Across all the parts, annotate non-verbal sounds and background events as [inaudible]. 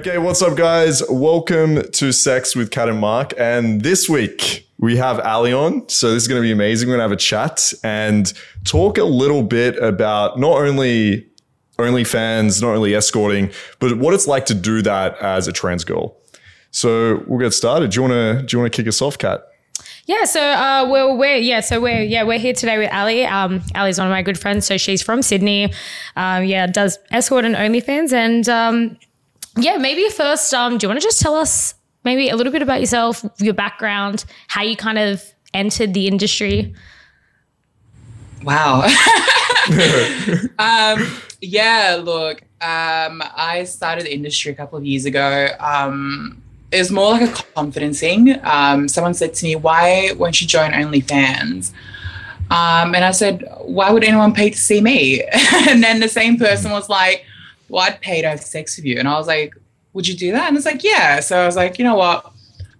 Okay, what's up, guys? Welcome to Sex with Kat and Mark. And this week we have Ally on. So this is going to be amazing. We're going to have a chat and talk a little bit about not only OnlyFans, not only escorting, but what it's like to do that as a trans girl. So we'll get started. Do you want to do you want to kick us off, Kat? Yeah, so uh, we're, we're yeah, so we're yeah we're here today with Ally. Um, Ally's one of my good friends, so she's from Sydney. Um, yeah, does escort and OnlyFans, and um, yeah, maybe first, um, do you want to just tell us maybe a little bit about yourself, your background, how you kind of entered the industry? Wow. [laughs] [laughs] um, yeah, look, um, I started the industry a couple of years ago. Um, it was more like a confidence thing. Um, someone said to me, Why won't you join OnlyFans? Um, and I said, Why would anyone pay to see me? [laughs] and then the same person was like, Well, I'd pay to have sex with you. And I was like, Would you do that? And it's like, Yeah. So I was like, You know what?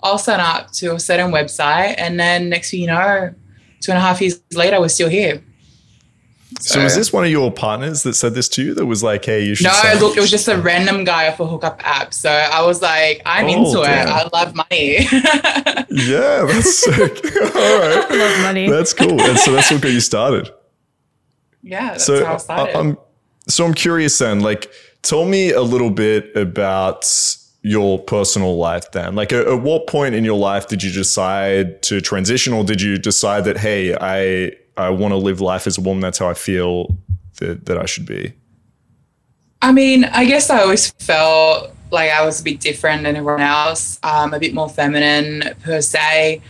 I'll sign up to a certain website. And then next thing you know, two and a half years later, we're still here. So, so was this one of your partners that said this to you that was like, hey, you should No, look, it was just a random guy off a hookup app. So I was like, I'm oh, into damn. it. I love money. [laughs] yeah, that's sick. [laughs] All right. I love money. That's cool. And so that's what got you started. Yeah, that's so how I started. I'm, so I'm curious then, like, tell me a little bit about your personal life then? Like, at, at, what point in your life did you decide to transition, or did you decide that, hey, I I want to live life as a woman. That's how I feel that, that I should be. I mean, I guess I always felt like I was a bit different than everyone else, um, a bit more feminine per se.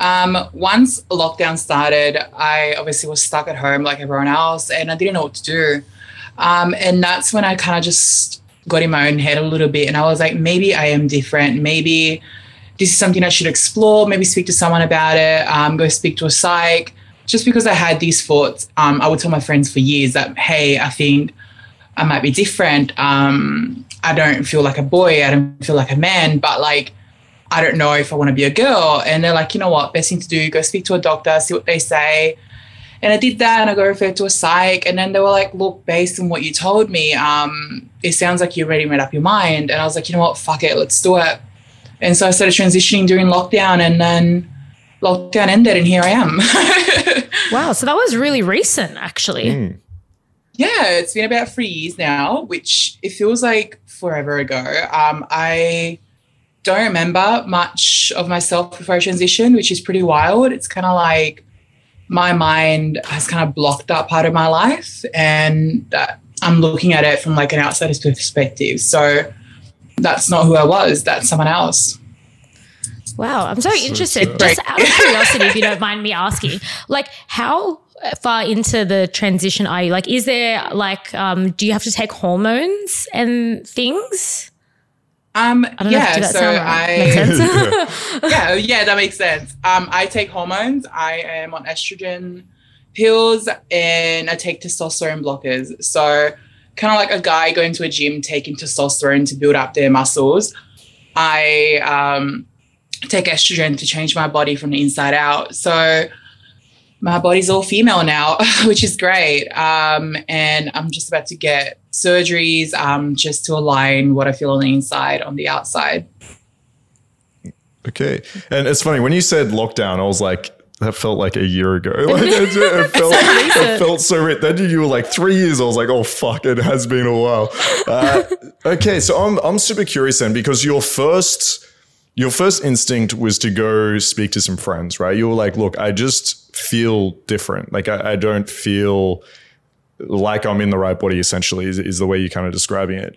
Um, once lockdown started, I obviously was stuck at home like everyone else, and I didn't know what to do. Um, and that's when I kind of just got in my own head a little bit, and I was like, maybe I am different. Maybe this is something I should explore. Maybe speak to someone about it. Um, go speak to a psych just because I had these thoughts, um, I would tell my friends for years that, hey, I think I might be different. Um, I don't feel like a boy. I don't feel like a man, but like, I don't know if I want to be a girl. And they're like, you know what? Best thing to do, go speak to a doctor, see what they say. And I did that and I got referred to a psych. And then they were like, look, based on what you told me, um, it sounds like you already made up your mind. And I was like, you know what? Fuck it, let's do it. And so I started transitioning during lockdown and then lockdown ended and here I am. [laughs] wow. So that was really recent, actually. Mm. Yeah, it's been about three years now, which it feels like forever ago. Um, I don't remember much of myself before I transitioned, which is pretty wild. It's kind of like my mind has kind of blocked that part of my life and I'm looking at it from like an outsider's perspective. So that's not who I was, that's someone else. Wow, I'm so, so interested. Just out of [laughs] curiosity, if you don't mind me asking, like how far into the transition are you? Like, is there like, um, do you have to take hormones and things? Um, yeah, know, so I, [laughs] [laughs] yeah, yeah, that makes sense. Um, I take hormones. I am on estrogen pills and I take testosterone blockers. So kind of like a guy going to a gym taking testosterone to build up their muscles. I um, take estrogen to change my body from the inside out. So my body's all female now, [laughs] which is great. Um, and I'm just about to get surgeries um, just to align what I feel on the inside on the outside. Okay. And it's funny, when you said lockdown, I was like, that felt like a year ago. [laughs] Like [laughs] it, it felt, it felt so. Then you were like three years. I was like, oh fuck, it has been a while. Uh, okay, so I'm I'm super curious then because your first your first instinct was to go speak to some friends, right? You were like, look, I just feel different. Like, I, I don't feel like I'm in the right body, essentially, is, is the way you're kind of describing it.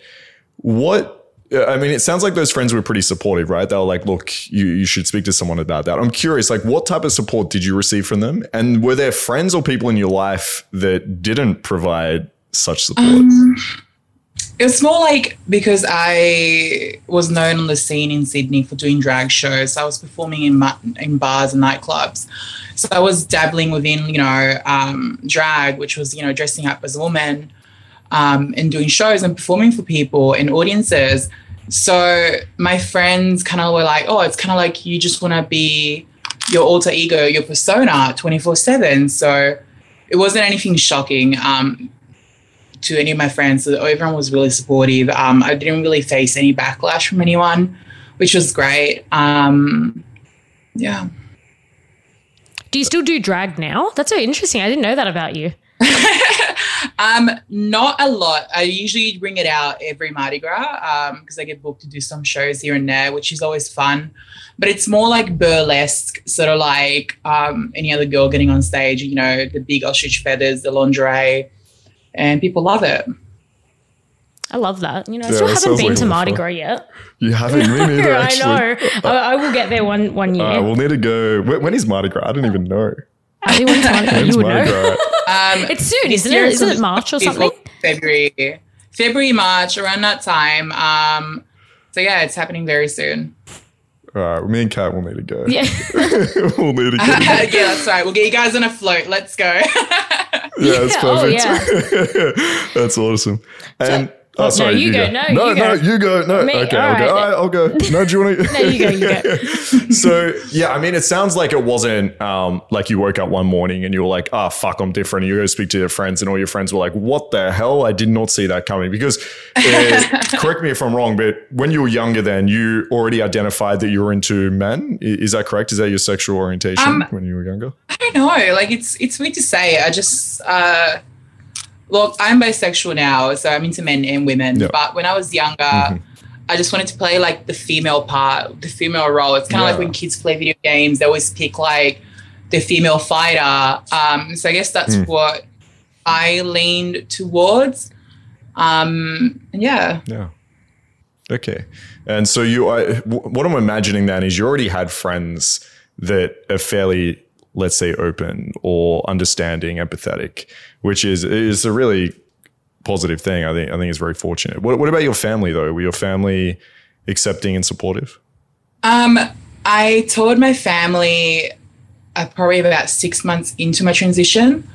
What I mean, it sounds like those friends were pretty supportive, right? They were like, look, you, you should speak to someone about that. I'm curious, like, what type of support did you receive from them? And were there friends or people in your life that didn't provide such support? Um, it was more like because I was known on the scene in Sydney for doing drag shows. I was performing in in bars and nightclubs, so I was dabbling within you know um, drag, which was you know dressing up as a woman um, and doing shows and performing for people and audiences. So my friends kind of were like, "Oh, it's kind of like you just want to be your alter ego, your persona, twenty four 7 So it wasn't anything shocking. Um, to any of my friends. So everyone was really supportive. Um, I didn't really face any backlash from anyone, which was great. Um, yeah. Do you still do drag now? That's so interesting. I didn't know that about you. [laughs] um, not a lot. I usually bring it out every Mardi Gras because um, I get booked to do some shows here and there, which is always fun. But it's more like burlesque, sort of like um, any other girl getting on stage. You know, the big ostrich feathers, the lingerie, and people love it. I love that. You know, I still haven't been like to Mardi Gras yet. You [laughs] haven't? Me neither. I know. I, I, will get there one one year. Uh, we'll need to go. When, when is Mardi Gras? I don't even know. Ally, when's Mardi Gras? you would know. Um, it's soon, isn't it? Isn't it March or something? February, February, March, around that time. Um, so yeah, it's happening very soon. All right, me and Kat will need to go. Yeah, [laughs] we'll need to go. [laughs] yeah, that's right. We'll get you guys on a float. Let's go. yeah, that's oh, perfect. Oh, yeah. [laughs] that's awesome. And so, Oh, sorry. No, you, you go. go. No, no, you no, go. you go. No, Me? okay, All I'll right. go. All right, I'll go. [laughs] No, do you want to? no, you go. You go. [laughs] [laughs] so yeah, I mean, it sounds like it wasn't um, like you woke up one morning and you were like, "Ah, oh, fuck, I'm different." And you go speak to your friends, and all your friends were like, "What the hell? I did not see that coming." Because uh, correct me if I'm wrong, but when you were younger, then you already identified that you were into men. Is that correct? Is that your sexual orientation um, when you were younger? I don't know. Like it's it's weird to say. I just. Uh, Look, I'm bisexual now, so I'm into men and women. Yep. But when I was younger, mm-hmm. I just wanted to play like the female part, the female role. It's kind of yeah. like when kids play video games, they always pick like the female fighter. Um, so I guess that's mm. what I leaned towards. Um, yeah. Yeah. Okay. And so you, I, what I'm imagining then is you already had friends that are fairly, let's say, open or understanding, empathetic which is is a really positive thing. I think I think it's very fortunate. What, what about your family though? Were your family accepting and supportive? Um, I told my family uh, probably about six months into my transition.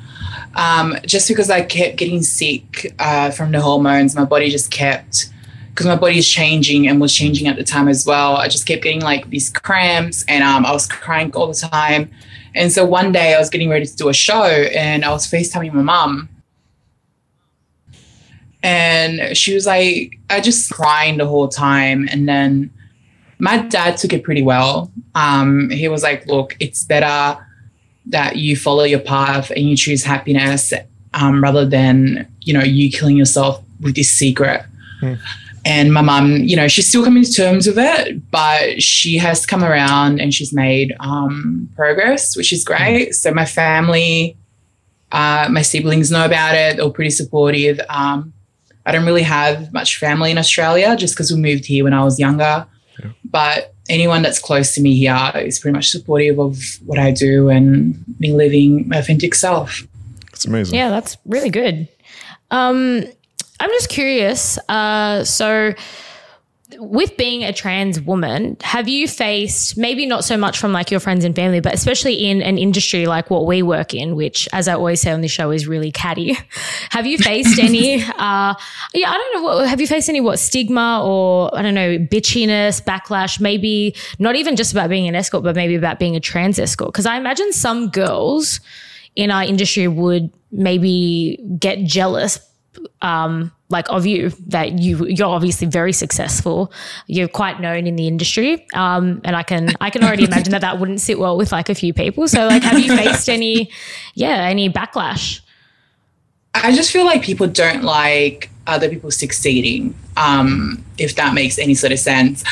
Um, just because I kept getting sick uh, from the hormones, my body just kept because my body is changing and was changing at the time as well. I just kept getting like these cramps and um, I was crying all the time. And so one day I was getting ready to do a show and I was FaceTiming my mom. And she was like, I just crying the whole time. And then my dad took it pretty well. Um, he was like, look, it's better that you follow your path and you choose happiness um, rather than, you know, you killing yourself with this secret. Mm. And my mum, you know, she's still coming to terms with it, but she has come around and she's made um, progress, which is great. Mm. So my family, uh, my siblings know about it. They're pretty supportive. Um, I don't really have much family in Australia just because we moved here when I was younger. Yeah. But anyone that's close to me here is pretty much supportive of what I do and me living my authentic self. That's amazing. Yeah, that's really good. Um, I'm just curious. Uh, so, with being a trans woman, have you faced maybe not so much from like your friends and family, but especially in an industry like what we work in, which, as I always say on the show, is really catty. [laughs] have you faced any? [laughs] Uh, yeah, I don't know. What, have you faced any what stigma or I don't know bitchiness, backlash? Maybe not even just about being an escort, but maybe about being a trans escort. Because I imagine some girls in our industry would maybe get jealous um, like of you that you you're obviously very successful. You're quite known in the industry, um, and I can I can already imagine that that wouldn't sit well with like a few people. So like, have you faced any, yeah, any backlash? I just feel like people don't like other people succeeding, um, if that makes any sort of sense.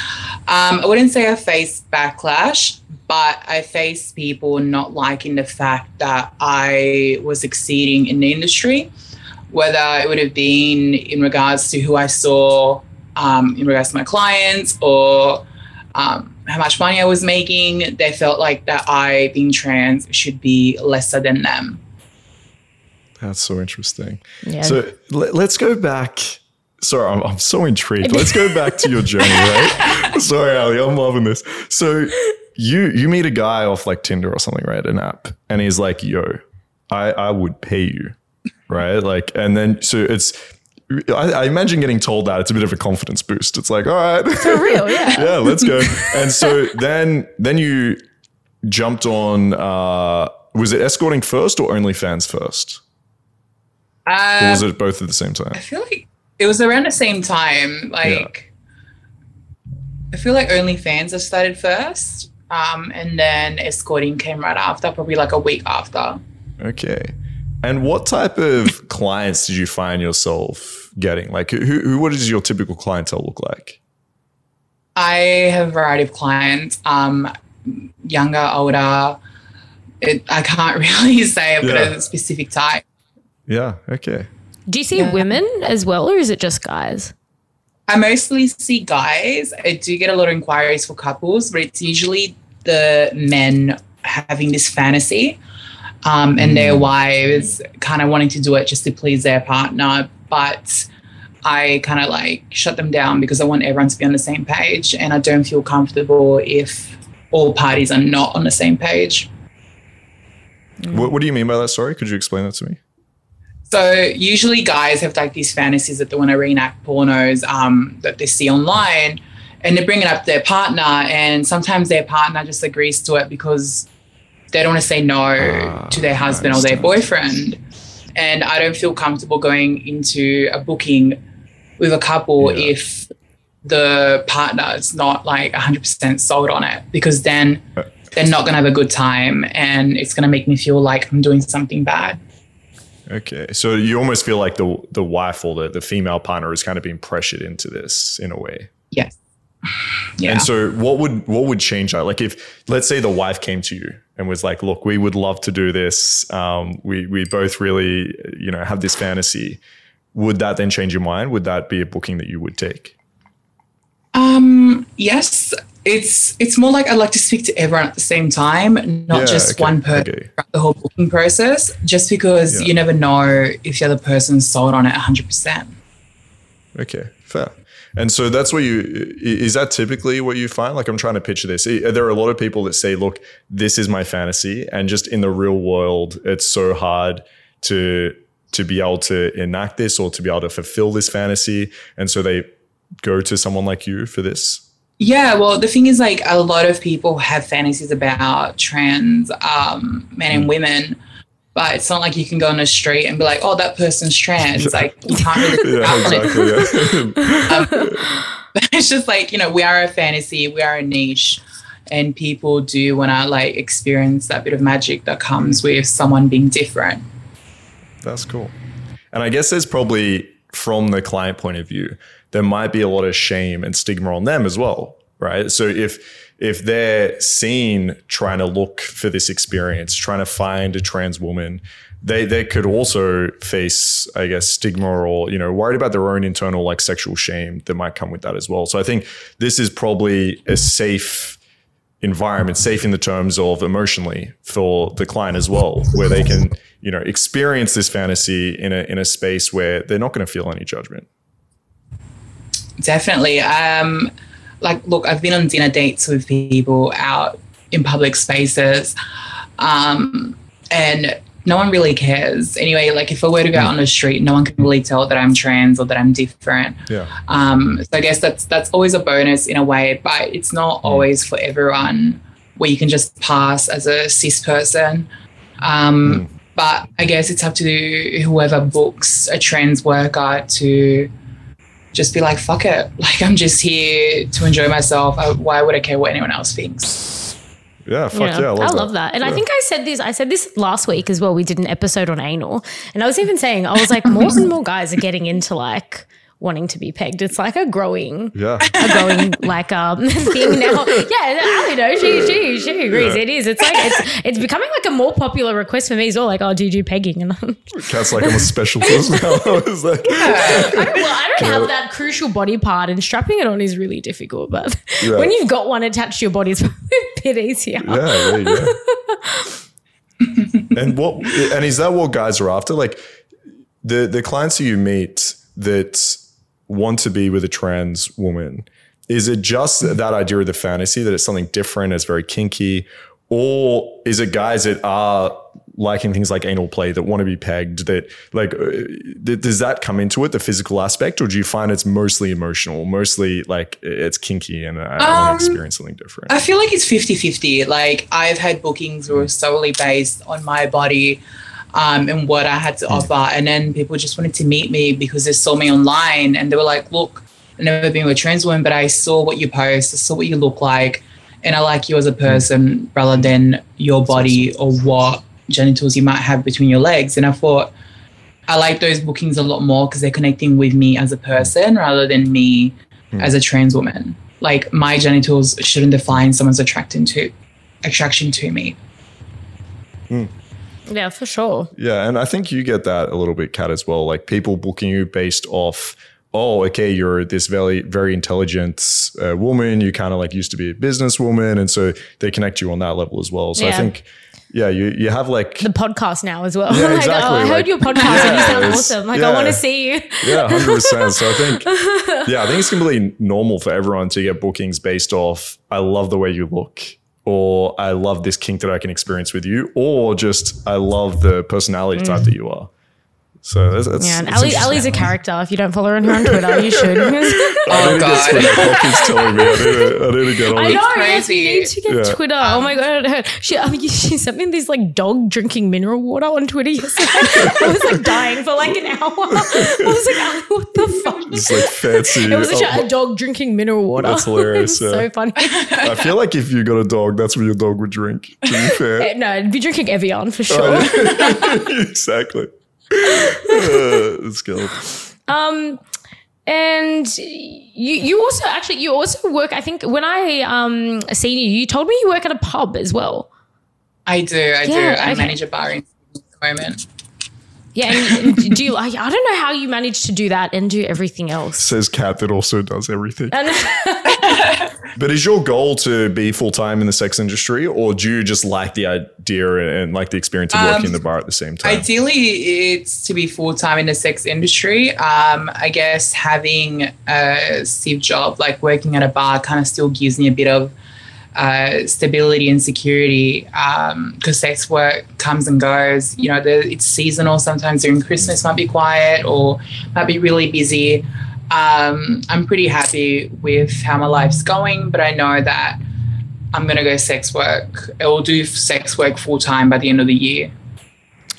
Um, I wouldn't say I faced backlash, but I faced people not liking the fact that I was succeeding in the industry whether it would have been in regards to who I saw um, in regards to my clients or um, how much money I was making, they felt like that I, being trans, should be lesser than them. That's so interesting. Yeah. So let, us go back. Sorry, I'm, I'm so intrigued. [laughs] Let's go back to your journey, right? Sorry, Ally, I'm loving this. So you you meet a guy off like Tinder or something, right? An app, and he's like, "Yo, I I would pay you right? Like, and then so it's. I, I, imagine getting told that it's a bit of a confidence boost. It's like, all right, for real, yeah, [laughs] yeah, let's go. [laughs] and so then, then you jumped on. Uh, was it escorting first or OnlyFans first? or was it both at the same time? I feel like it was around the same time. Like, I feel like OnlyFans have started first, um, and then escorting came right after, probably like a week after. Okay. And what type of [laughs] clients did you find yourself getting? Like, who, who, what does your typical clientele look like? I have a variety of clients, um, younger, older. It, I can't [laughs] really say I've got a specific type. Yeah. Okay. Do you see Yeah. women as well, or is it just guys? I mostly see guys. I do get a lot of inquiries for couples, but it's usually the men having this fantasy um, and their wives kind of wanting to do it just to please their partner. But I kind of like shut them down because I want everyone to be on the same page and I don't feel comfortable if all parties are not on the same page. What, what do you mean by that? Sorry, could you explain that to me? So usually guys have like these fantasies that they want to reenact pornos um, that they see online, and they bring it up to their partner, and sometimes their partner just agrees to it because they don't want to say no Ah, to their husband or their boyfriend. And I don't feel comfortable going into a booking with a couple Yeah. if the partner is not like 100% sold on it because then Uh, they're not going to have a good time and it's going to make me feel like I'm doing something bad. Okay. So you almost feel like the the wife or the, the female partner is kind of being pressured into this in a way. Yes. [sighs] Yeah. And so what would what would change that? Like if let's say the wife came to you and was like, look, we would love to do this. Um, we we both really, you know, have this fantasy. Would that then change your mind? Would that be a booking that you would take? Um, yes, it's it's more like I'd like to speak to everyone at the same time, not Yeah, just okay, one person okay. throughout the whole booking process. Just because Yeah. you never know if the other person's sold on it 100. percent Okay, fair. And so that's what you is that typically what you find? Like I'm trying to picture this. There are a lot of people that say, "Look, this is my fantasy," and just in the real world, it's so hard to to be able to enact this or to be able to fulfill this fantasy, and so they go to someone like you for this. Yeah, well, the thing is, like, a lot of people have fantasies about trans um, men Hmm. and women, but it's not like you can go on the street and be like, "Oh, that person's trans." [laughs] Like, you can't really. Yeah, on it. exactly. Yeah. [laughs] [laughs] it's just like you know we are a fantasy we are a niche and people do want to like experience that bit of magic that comes with someone being different That's cool. And I guess there's probably from the client point of view, there might be a lot of shame and stigma on them as well, right? So if if they're seen trying to look for this experience, trying to find a trans woman, they they could also face, I guess, stigma or you know, worried about their own internal like sexual shame that might come with that as well. So I think this is probably a safe environment, safe in the terms of emotionally for the client as well, where they can, you know, experience this fantasy in a in a space where they're not going to feel any judgment. definitely um like look i've been on dinner dates with people out in public spaces um and no one really cares. Anyway like if i were to go out on the street no one can really tell that i'm trans or that i'm different. Yeah. Um, so I guess that's that's always a bonus in a way, but it's not always for everyone where you can just pass as a cis person. Um, But I guess it's up to whoever books a trans worker to just be like, fuck it. [laughs] Like, I'm just here to enjoy myself. I, why would I care what anyone else thinks? Yeah, fuck yeah, I love, that. And I think I said this, I said this last week as well. We did an episode on anal. And I was even saying, I was like, [laughs] more and more guys are getting into like wanting to be pegged. It's like a growing, Yeah. a growing [laughs] like um [laughs] thing now. Yeah, Ally knows she she she agrees. Yeah. It is. It's like it's it's becoming like a more popular request for me as well. Like, oh, do you do pegging? And I'm, [laughs] Kat's like I'm a specialist now. It's like I don't, well, I don't have that crucial body part, and strapping it on is really difficult. But Yeah. when you've got one attached to your body, it's a bit easier. Yeah, go. and what and is that what guys are after? Like the the clients that you meet that want to be with a trans woman, is it just that idea of the fantasy that it's something different, it's very kinky, or is it guys that are liking things like anal play that want to be pegged that like uh, th- does that come into it the physical aspect or do you find it's mostly emotional mostly like it's kinky and i, I want Um, to experience something different I feel like it's 50 50. Like, I've had bookings who are solely based on my body. Um, and what I had to offer. And then people just wanted to meet me because they saw me online and they were like, look, I've never been with a trans woman, but I saw what you post, I saw what you look like, and I like you as a person rather than your body or what genitals you might have between your legs. And I thought, I like those bookings a lot more because they're connecting with me as a person rather than me as a trans woman. Like my genitals shouldn't define someone's attraction to attraction to me. Yeah, for sure. Yeah, and I think you get that a little bit, Kat, as well. Like people booking you based off, oh, okay, you're this very, very intelligent uh, woman. You kind of like used to be a businesswoman, and so they connect you on that level as well. So I think, yeah, you you have like, The podcast now as well. Yeah, [laughs] like, exactly, oh, I heard your podcast and you sound awesome. Like, yeah. I want to see you. yeah, hundred percent. So I think, [laughs] yeah, I think it's completely normal for everyone to get bookings based off. I love the way you look. Or I love this kink that I can experience with you, or just I love the personality type mm. that you are. So that's, that's. Yeah, and that's Ally, interesting. Ally's a character. If you don't follow her on Twitter, you should. [laughs] [laughs] Oh, I Oh need to get god. Twitter. [laughs] Poppy's telling me I need to, I need to get on I it. know. Yes, crazy. you need to get Yeah. Twitter. oh my god, she I mean, she sent me this like dog drinking mineral water on Twitter yesterday. I was like dying for like an hour. I was like, Ally, what the fuck? It's like fancy. It was just Oh, a dog drinking mineral water. That's hilarious, yeah. So funny. I feel like if you got a dog, that's what your dog would drink. To be fair, eh, no, I'd be drinking Evian for oh, sure. Oh, exactly. [laughs] Let's go. Um, and you you also actually you also work. I think when I um seen you, you told me you work at a pub as well. I do, I do. I okay. manage a bar in at the moment. Yeah, and, and do you? I, I don't know how you manage to do that and do everything else. Says Kat that also does everything. And [laughs] But is your goal to be full time in the sex industry, or do you just like the idea and, and like the experience of working Um, in the bar at the same time? Ideally, it's to be full time in the sex industry. Um, I guess having a safe job, like working at a bar, kind of still gives me a bit of uh, stability and security because sex work comes and goes. You know, the, it's seasonal. Sometimes during Christmas might be quiet or might be really busy. Um, I'm pretty happy with how my life's going, but I know that I'm going to go sex work. I will do sex work full time by the end of the year.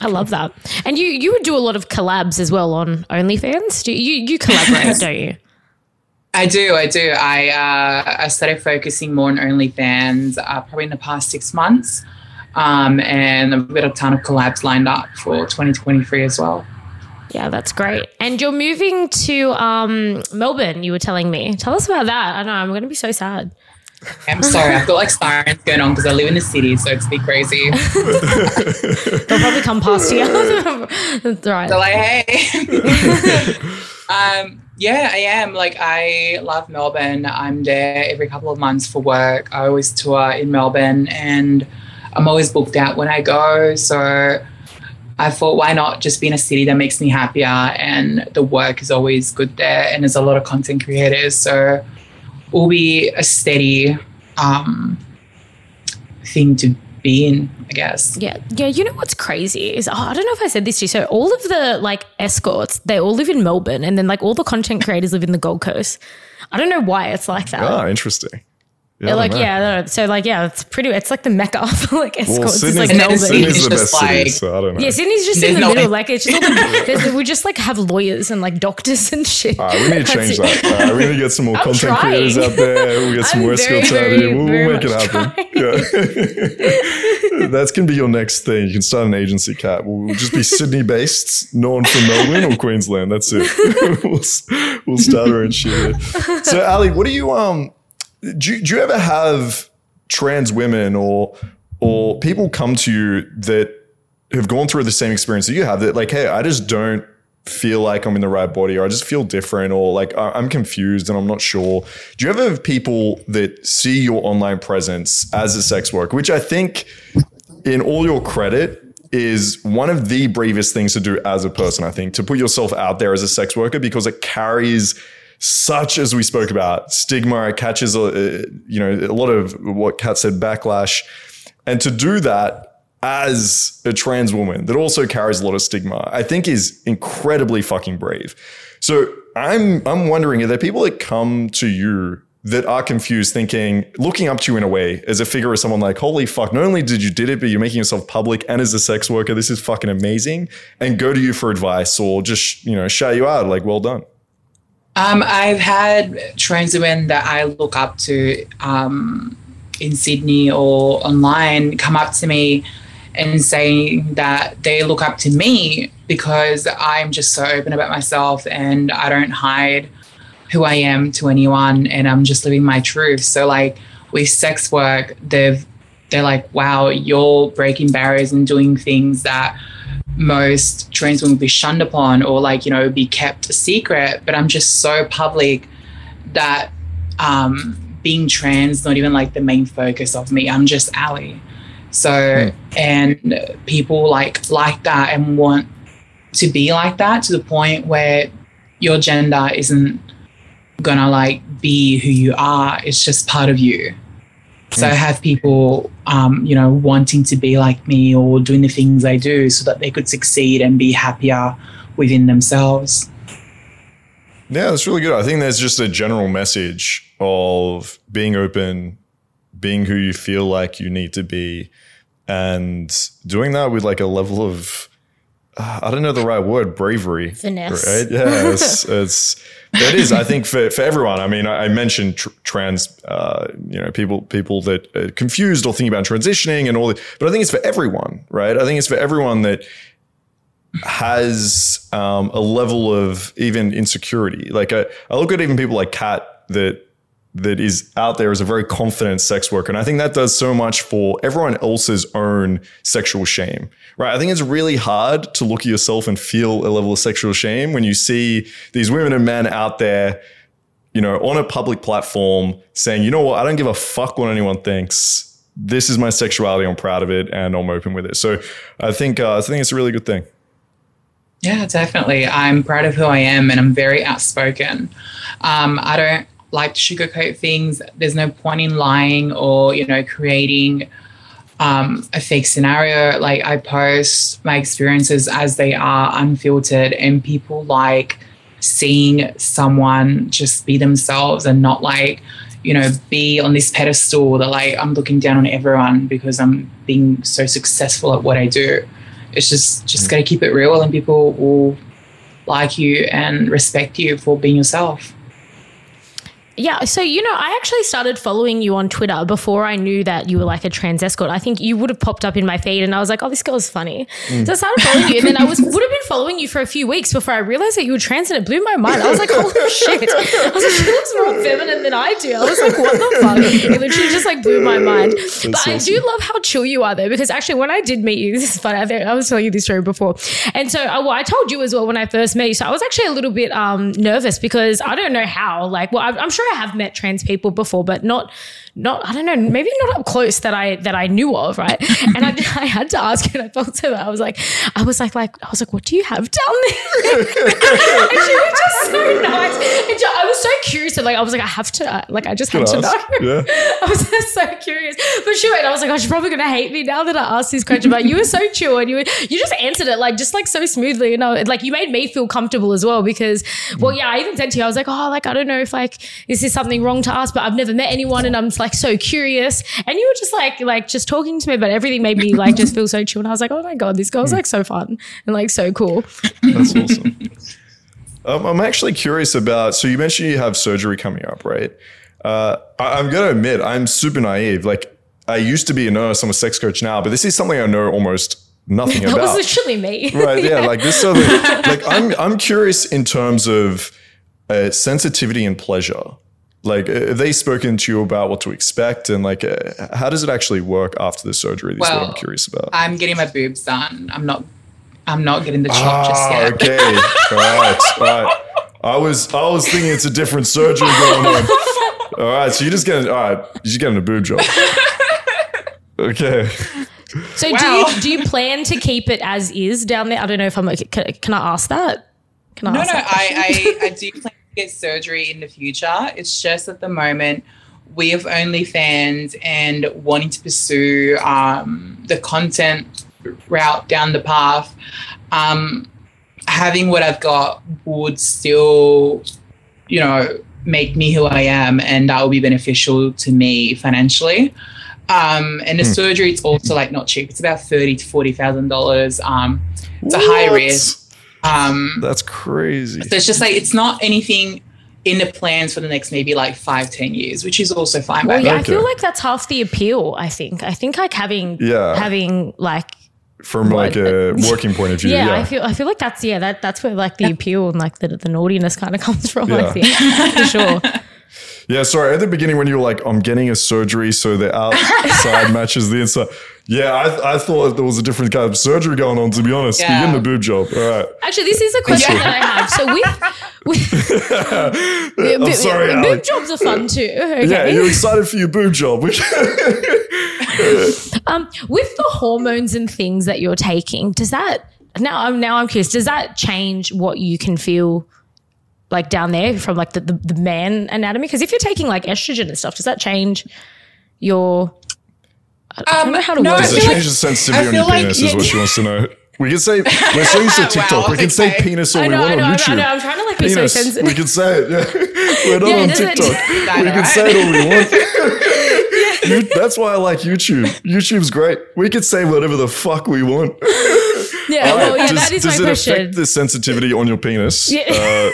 I love that. And you you would do a lot of collabs as well on OnlyFans. Do you you collaborate, [laughs] don't you? I do, I do. I uh, I started focusing more on OnlyFans uh, probably in the past six months, um, and I've got a ton of collabs lined up for 2023 as well. Yeah, that's great. And you're moving to um, Melbourne. You were telling me. Tell us about that. I know I'm going to be so sad. I'm sorry, I've got like sirens going on because I live in the city, so it's a bit crazy. [laughs] They'll probably come past you. [laughs] that's right. They're like, hey. [laughs] um, yeah, I am. Like, I love Melbourne. I'm there every couple of months for work. I always tour in Melbourne and I'm always booked out when I go. So I thought, why not just be in a city that makes me happier? And the work is always good there. And there's a lot of content creators. So it will be a steady um, thing to be in, I guess. Yeah, yeah. You know what's crazy is oh, I don't know if I said this to you. So all of the like escorts, they all live in Melbourne, and then like all the content creators live in the Gold Coast. I don't know why it's like that. ah, interesting. Yeah, like, know. yeah, I don't know. so like, yeah, it's pretty. It's like the mecca for [laughs] like Well, escorts. it's like And Melbourne. Sydney's Sydney's the best just city, so I don't know. yeah, Sydney's just in the no- [laughs] middle. Like it's just all the, we just like have lawyers and like doctors and shit. All right, we need to change it. that. Uh, we need to get some more [laughs] I'm content trying. creators out there. We'll get some more very, escorts out here. We'll, we'll make it happen. Yeah. That's going to be your next thing. You can start an agency, Kat. We'll, we'll just be Sydney based, no one from Melbourne or Queensland. That's it. we'll, we'll start our own shit. So, Ally, what do you, um, do, you- do you ever have trans women or, or people come to you that have gone through the same experience that you have that like, hey, I just don't feel like I'm in the right body or I just feel different or like I'm confused and I'm not sure. Do you ever have people that see your online presence as a sex worker, which I think in all your credit is one of the bravest things to do as a person, I think, to put yourself out there as a sex worker because it carries such as we spoke about stigma catches a, uh, you know a lot of what kat said backlash and to do that as a trans woman that also carries a lot of stigma, I think is incredibly fucking brave. So I'm I'm wondering, are there people that come to you that are confused, thinking, looking up to you in a way as a figure of someone like, holy fuck, not only did you did it, but you're making yourself public and as a sex worker, this is fucking amazing, and go to you for advice or just, you know, shout you out, like, well done. Um, I've had trans women that I look up to um, in Sydney or online come up to me and saying that they look up to me because I'm just so open about myself and I don't hide who I am to anyone and I'm just living my truth. So like with sex work, they've they're like, wow, you're breaking barriers and doing things that most trans women would be shunned upon or like, you know, be kept a secret. But I'm just so public that um, being trans not even like the main focus of me. I'm just Ally. So mm. and people like like that and want to be like that to the point where your gender isn't gonna like be who you are. It's just part of you. So I have people, um, you know, wanting to be like me or doing the things I do so that they could succeed and be happier within themselves. Yeah, that's really good. I think there's just a general message of being open, being who you feel like you need to be, and doing that with like a level of I don't know the right word, bravery. Finesse. Right? [laughs] Yeah, it's, it's that is. I think for, for everyone. I mean, I, I mentioned tr- trans, uh, you know, people people that are confused or thinking about transitioning and all that. But I think it's for everyone, right? I think it's for everyone that has um, a level of even insecurity. Like I, I look at even people like Kat that that is out there as a very confident sex worker. And I think that does so much for everyone else's own sexual shame, right? I think it's really hard to look at yourself and feel a level of sexual shame when you see these women and men out there, you know, on a public platform saying, you know what, I don't give a fuck what anyone thinks. This is my sexuality. I'm proud of it and I'm open with it. So I think, uh, I think it's a really good thing. Yeah, definitely. I'm proud of who I am and I'm very outspoken. Um, I don't like to sugarcoat things. There's no point in lying or, you know, creating um, a fake scenario. Like I post my experiences as they are, unfiltered, and people like seeing someone just be themselves and not like, you know, be on this pedestal that like I'm looking down on everyone because I'm being so successful at what I do. It's just just gotta keep it real and people will like you and respect you for being yourself. Yeah, so you know, I actually started following you on Twitter before I knew that you were like a trans escort. I think you would have popped up in my feed, and I was like, "Oh, this girl's funny." Mm. So I started following you, and then I was would have been following you for a few weeks before I realized that you were trans, and it blew my mind. I was like, "Holy shit!" I was like, "She looks more feminine than I do." I was like, "What the fuck?" It literally just like blew my mind. That's but awesome. I do love how chill you are, though, because actually, when I did meet you, [laughs] this is funny. I, I was telling you this story before, and so uh, well, I told you as well when I first met you. So I was actually a little bit um, nervous because I don't know how. Like, well, I'm sure I have met trans people before, but not not I don't know, maybe not up close that I that I knew of, right? [laughs] And I, I had to ask and I felt so bad. I was like, I was like, like I was like, what do you have down there? [laughs] and she was just so nice. And she, I was so curious, and like I was like, I have to, uh, like I just had to know. [laughs] Yeah. I was just so curious, but she went. I was like, oh, she's probably gonna hate me now that I asked this question. But you were so chill, and you were, you just answered it like just like so smoothly, you know, like you made me feel comfortable as well because, well, yeah, I even said to you, I was like, oh, like I don't know if like this is something wrong to ask, but I've never met anyone, and I'm like so curious. And you were just like, like just talking to me about everything made me like just feel so chill. And I was like, oh my God, this girl's like so fun and like so cool. That's awesome. Um, I'm actually curious about, so you mentioned you have surgery coming up, right? Uh, I, I'm going to admit, I'm super naive. Like, I used to be a nurse, I'm a sex coach now, but this is something I know almost nothing [laughs] that about. That was literally me. Right, yeah, like this [laughs] sort of, like I'm, I'm curious in terms of uh, sensitivity and pleasure. Like have they spoken to you about what to expect and like uh, how does it actually work after the surgery? Well, what i'm curious about. I'm getting my boobs done. I'm not i'm not getting the chop ah, just yet. okay. [laughs] All right all right i was i was thinking it's a different surgery going on. All right so you're just getting all right you're just getting a boob job. Okay. So wow. do you do you plan to keep it as is down there? I don't know if i'm like can, can i ask that can i no no I, I i do plan to get surgery in the future. It's just at the moment we have OnlyFans and wanting to pursue um, the content route down the path. Um, having what I've got would still, you know, make me who I am, and that will be beneficial to me financially. Um, and the surgery, it's also like not cheap. It's about thirty to forty thousand dollars. Um, it's a high risk. Um, That's crazy. so it's just like it's not anything in the plans for the next maybe like five, ten years, which is also fine. Well, yeah, me. I feel like that's half the appeal. I think. I think like having Yeah. having like From like a [laughs] working point of view. yeah, Yeah. I feel I feel like that's yeah that that's where like the appeal and like the, the naughtiness kind of comes from. Yeah. I think for sure. [laughs] Yeah, sorry. At the beginning, when you were like, "I'm getting a surgery," so the outside [laughs] matches the inside. Yeah, I, I thought there was a different kind of surgery going on. To be honest, Yeah. you're getting a boob job. All right. Actually, this is a question Yeah. that I have. So with, [laughs] with I'm sorry, boob jobs are fun too. Okay. Yeah, you're excited for your boob job. [laughs] Um, with the hormones and things that you're taking, does that now? I'm now I'm curious. Does that change what you can feel like down there from like the the, the man anatomy? Because if you're taking like estrogen and stuff, does that change your? I don't know how to Um, no, word I Does it. it change like- the sensitivity I on your like- penis? is what she wants to know. [laughs] We can say [laughs] we're so used to TikTok. Wow, we can say okay. penis all I we want I know, on I know, YouTube. I know. I'm trying to like be so Penis. sensitive. We can say it. Yeah. [laughs] We're not Yeah, on TikTok. We can right? say it all we want. You- that's why I like YouTube. YouTube's great. We can say whatever the fuck we want. Yeah, well, yeah, does that is does my it question. affect the sensitivity on your penis? Yeah. Uh,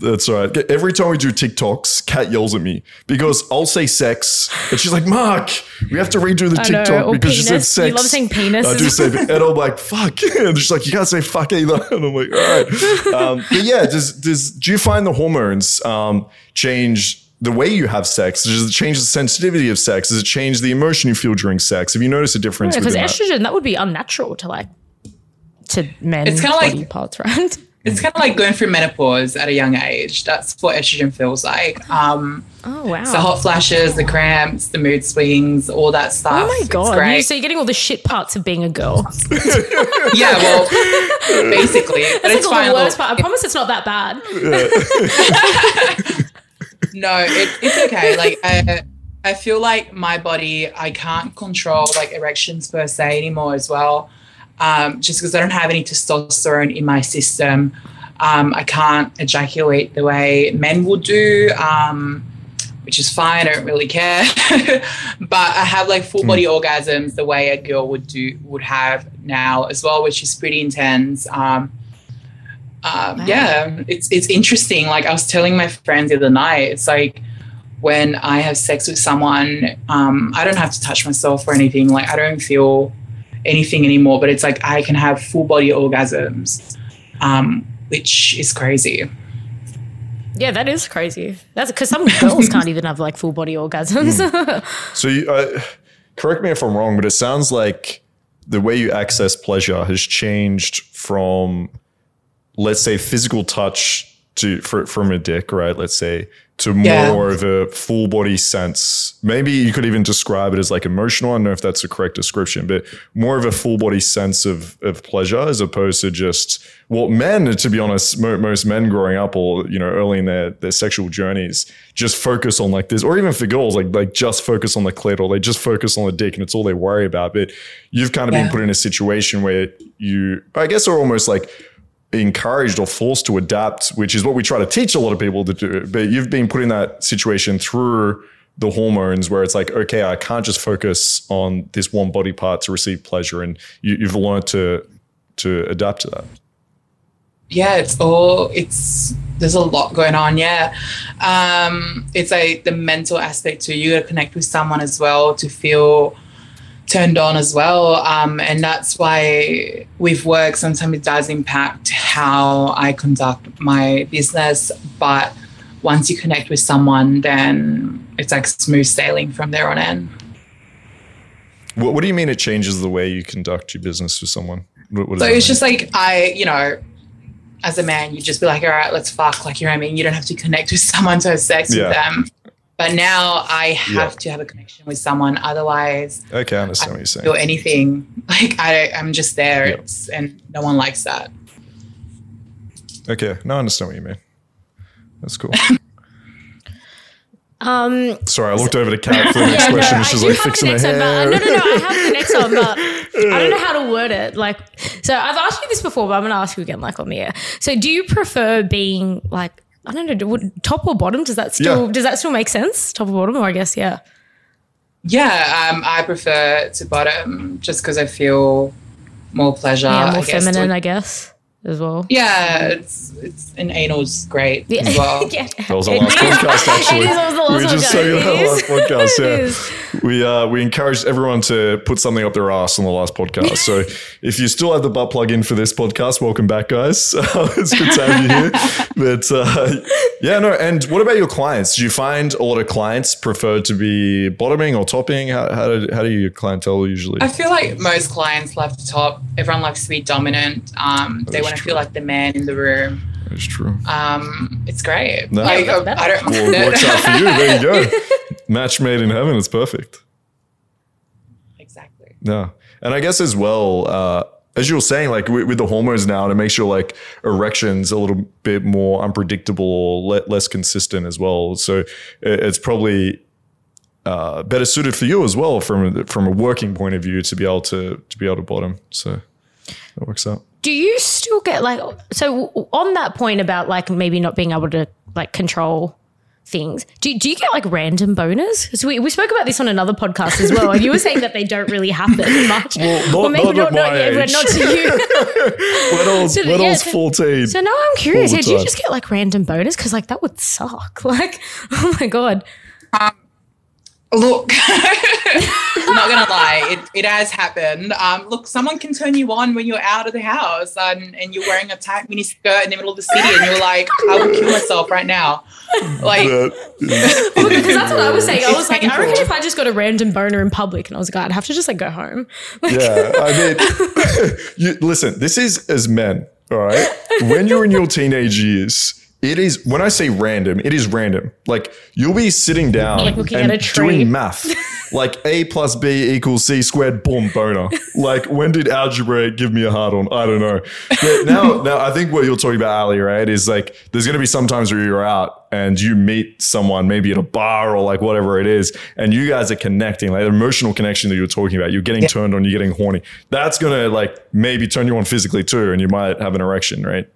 that's all right. Every time we do TikToks, Kat yells at me because I'll say sex, and she's like, "Mark, we have to redo the I know, TikTok or because you said sex." You love saying penis. I do say, and I'm like, "Fuck," [laughs] and she's like, "You can't say fuck either," [laughs] and I'm like, "All right." Um, but yeah, does does do you find the hormones um, change? The way you have sex, does it change the sensitivity of sex? Does it change the emotion you feel during sex? Have you noticed a difference? because within that? estrogen that would be unnatural to like to men. It's kinda like- parts, right? [laughs] It's kind of like going through menopause at a young age. That's what estrogen feels like. Um, Oh wow! the hot flashes, the cramps, the mood swings, all that stuff. Oh my god! You, so you're getting all the shit parts of being a girl. [laughs] yeah, well, basically. [laughs] But That's it's all fine. the worst part. I promise it's not that bad. No, it, it's okay. Like, I, I feel like my body, I can't control like erections per se anymore as well. Um, just because I don't have any testosterone in my system. Um, I can't ejaculate the way men would do, um, which is fine. I don't really care. [laughs] but I have like full body orgasms the way a girl would do would have now as well, which is pretty intense. Um, um, Wow. Yeah, it's it's interesting. Like I was telling my friends the other night, it's like when I have sex with someone, um, I don't have to touch myself or anything. Like I don't feel anything anymore. But it's like I can have full body orgasms, um, which is crazy. Yeah, that is crazy. That's because some girls can't [laughs] even have like full body orgasms. [laughs] So, you, uh, correct me if I'm wrong, but it sounds like the way you access pleasure has changed from, let's say, physical touch to for, from a dick, right? Let's say to Yeah. more of a full body sense. Maybe you could even describe it as like emotional. I don't know if that's the correct description, but more of a full body sense of of pleasure as opposed to just well, men. To be honest, mo- most men growing up or you know early in their their sexual journeys just focus on like this, or even for girls, like like just focus on the clit or they just focus on the dick, and it's all they worry about. But you've kind of been put in a situation where you, I guess, are almost like encouraged or forced to adapt, which is what we try to teach a lot of people to do. But you've been put in that situation through the hormones where it's like, okay, I can't just focus on this one body part to receive pleasure. And you, you've learned to to adapt to that. yeah it's all it's there's a lot going on yeah um it's like the mental aspect too you gotta connect with someone as well to feel turned on as well um and that's why with work sometimes it does impact how i conduct my business but once you connect with someone then it's like smooth sailing from there on in What, what do you mean it changes the way you conduct your business with someone? What, what So it's mean? just like I, you know, as a man, you just be like, all right, let's fuck. Like, you know what I mean? You don't have to connect with [laughs] someone to have sex Yeah. with them. But now I have Yeah. to have a connection with someone. Otherwise, okay, I understand what you're I saying. feel anything. [laughs] Like I, I'm just there. Yeah. It's, and no one likes that. Okay, now I understand what you mean. That's cool. [laughs] um, Sorry, I looked over to Kat for the [laughs] next yeah, question. and she's like fixing her next one, but, hair. no, no, no, I have the next one, but I don't know how to word it. Like, so I've asked you this before, but I'm going to ask you again, like on the air. So, do you prefer being like I don't know. Would, top or bottom? Does that still Yeah. does that still make sense? Top or bottom? Or I guess yeah. Yeah, um, I prefer to bottom just because I feel more pleasure. yeah, more I guess, feminine, with- I guess, as well. yeah, it's it's and anal's great Yeah. as well. [laughs] yeah. That was our last [laughs] podcast, actually. It is always the we were just podcast. saying that last [laughs] podcast. It Yeah, we uh, we encouraged everyone to put something up their ass on the last podcast. So if you still have the butt plug in for this podcast, welcome back, guys. it's good to have you here. But uh, yeah, no. And what about your clients? Do you find a lot of clients prefer to be bottoming or topping? How how do how do your clientele usually? I feel like most clients love to top. Everyone likes to be dominant. Um, they That's want to true. feel like the man in the room. That's true. Um, it's great. No. Like, Yeah, I, I don't Well, mind it works out for you. There you go. [laughs] Match made in heaven. It's perfect. exactly. Yeah. And I guess as well, uh, as you were saying, like with, with the hormones now, it makes your like erections a little bit more unpredictable or le- less consistent as well. So it- it's probably uh, better suited for you as well from from a working point of view to be able to to be able to bottom. So that works out. Do you still get like so on that point about like maybe not being able to like control things? Do, do you get like random boners? Because we, we spoke about this on another podcast as well, and you were saying that they don't really happen [laughs] much. not- or maybe not at my yeah, but not to you. [laughs] When I was, So, when I was 14, So now I'm curious. All Yeah, do you just get like random bonus? Because like that would suck. [laughs] Like, oh my god. Um, Look, [laughs] not gonna lie, it, it has happened. Um, look, someone can turn you on when you're out of the house and, and you're wearing a tight mini skirt in the middle of the city and you're like, I will kill myself right now. Like, that [laughs] is Because that's what I was saying. I was It's like, I reckon if I just got a random boner in public, and I was like, I'd have to just like go home. [laughs] Like, Yeah, I mean, you, listen, this is as men, all right? When you're in your teenage years, it is, when I say random, it is random. Like, you'll be sitting down Like looking and at a tree. doing [laughs] math. like, A plus B equals C squared, boom, boner. Like, when did algebra give me a hard on? I don't know. But now, [laughs] now, I think what you're talking about, Ally, right, is like, there's going to be some times where you're out and you meet someone, maybe at a bar or like whatever it is, and you guys are connecting, like the emotional connection that you're talking about. You're getting turned on, you're getting horny. That's gonna like maybe turn you on physically too, and you might have an erection, right?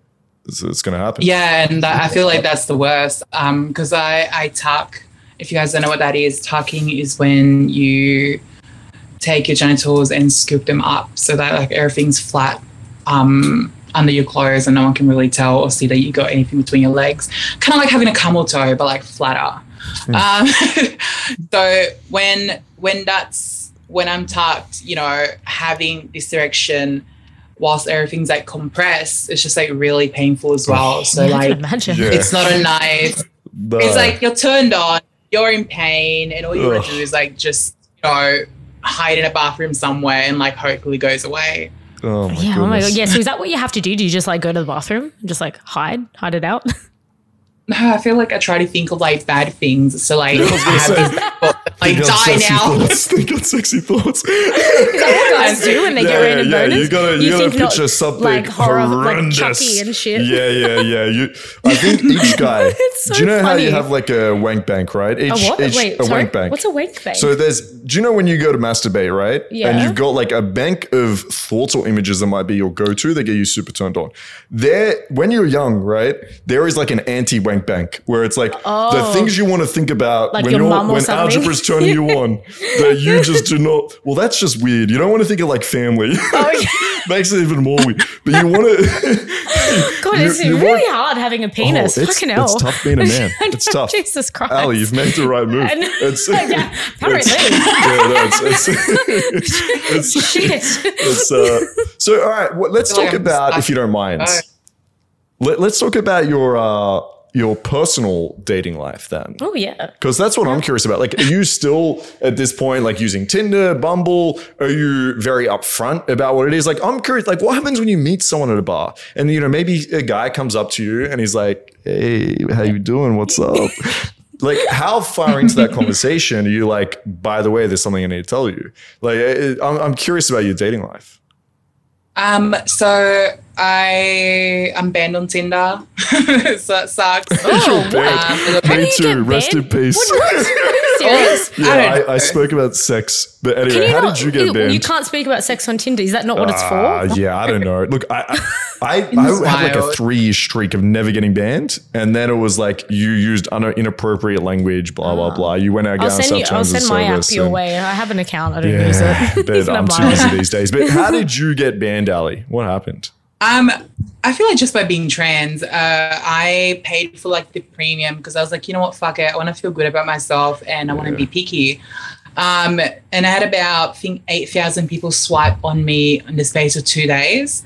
It's, it's gonna happen. yeah, and that, I feel like that's the worst. Um, because I, I tuck, if you guys don't know what that is, tucking is when you take your genitals and scoop them up so that like everything's flat um, under your clothes and no one can really tell or see that you got anything between your legs. Kind of like having a camel toe, but like flatter. Um, [laughs] so when when that's when I'm tucked, you know, having this erection whilst everything's like compressed, it's just like really painful as well. [laughs] So yeah, I like imagine. Yeah. it's not a nice The- it's like you're turned on, you're in pain, and all you want to do is like just you know hide in a bathroom somewhere and like hopefully goes away. oh my Yeah, oh my god. goodness. Yeah, so is that what you have to do? Do you just like go to the bathroom and just like hide, hide it out? No, [laughs] [sighs] I feel like I try to think of like bad things. So like, [laughs] I was gonna have say, this thought, like die now. Thoughts. [laughs] Think on sexy thoughts. Is what guys do when they get Yeah, random yeah, boners? You gotta, you, gotta think not, picture something like horror, like horrendous. Chucky and shit. Yeah, yeah, yeah. You, [laughs] I think each guy. [laughs] It's so do you know how you have like a wank bank, right? Each, A what? each- Wait, a sorry? wank bank. What's a wank bank? So there's, do you know when you go to masturbate, right? Yeah. And you've got like a bank of thoughts or images that might be your go-to that get you super turned on. There, when you're young, right? There is like an anti-wank bank where it's like the oh. things you want to think about Oh. Like when your you're mum or when something. Algebra's turning you on [laughs] that you just do not. Well, that's just weird. You don't want to think of like family. Oh, [laughs] yeah. Makes it even more weird. But you want to. [laughs] God, you- it's you really want- hard having a penis. Oh, it's- Fucking hell. it's tough being a man. It's tough. Jesus Christ. Ally, you've made the right move. It's, yeah, apparently. yeah, no, it's, it's, it's, Shit. it's, uh, so all right well, let's talk about if you don't mind Oh. Let, let's talk about your uh your personal dating life then? Oh yeah. because that's what i'm curious about. Like are you still at this point like using tinder bumble? Are you very upfront about what it is? Like i'm curious like what happens when you meet someone at a bar and you know maybe a guy comes up to you and he's like hey how you doing? What's up? [laughs] Like how far into that conversation are you like by the way there's something i need to tell you. Like i'm, I'm curious about your dating life Um, so I I'm banned on Tinder, [laughs] so that sucks. Oh, You're banned. Um, Me too. get Rest in banned? peace. [laughs] Serious? [laughs] Yeah, I I. I, spoke about sex, but anyway, how not- did you get banned? You can't speak about sex on Tinder. Is that not what it's Ah, for? yeah, I don't know. [laughs] Look, I I, I, I had like a three year streak of never getting banned, and then it was like you used un- inappropriate language, blah blah blah. You went out I'll against send our you. I'll send my app service your and- way. I have an account. I don't Yeah, use it. [laughs] but I'm too busy these days. But how did you get banned, Ally? What happened? Um, I feel like just by being trans, uh, I paid for like the premium because I was like, you know what, fuck it, I want to feel good about myself and I want to Yeah. be picky. Um, and I had about I think eight thousand people swipe on me in the space of two days,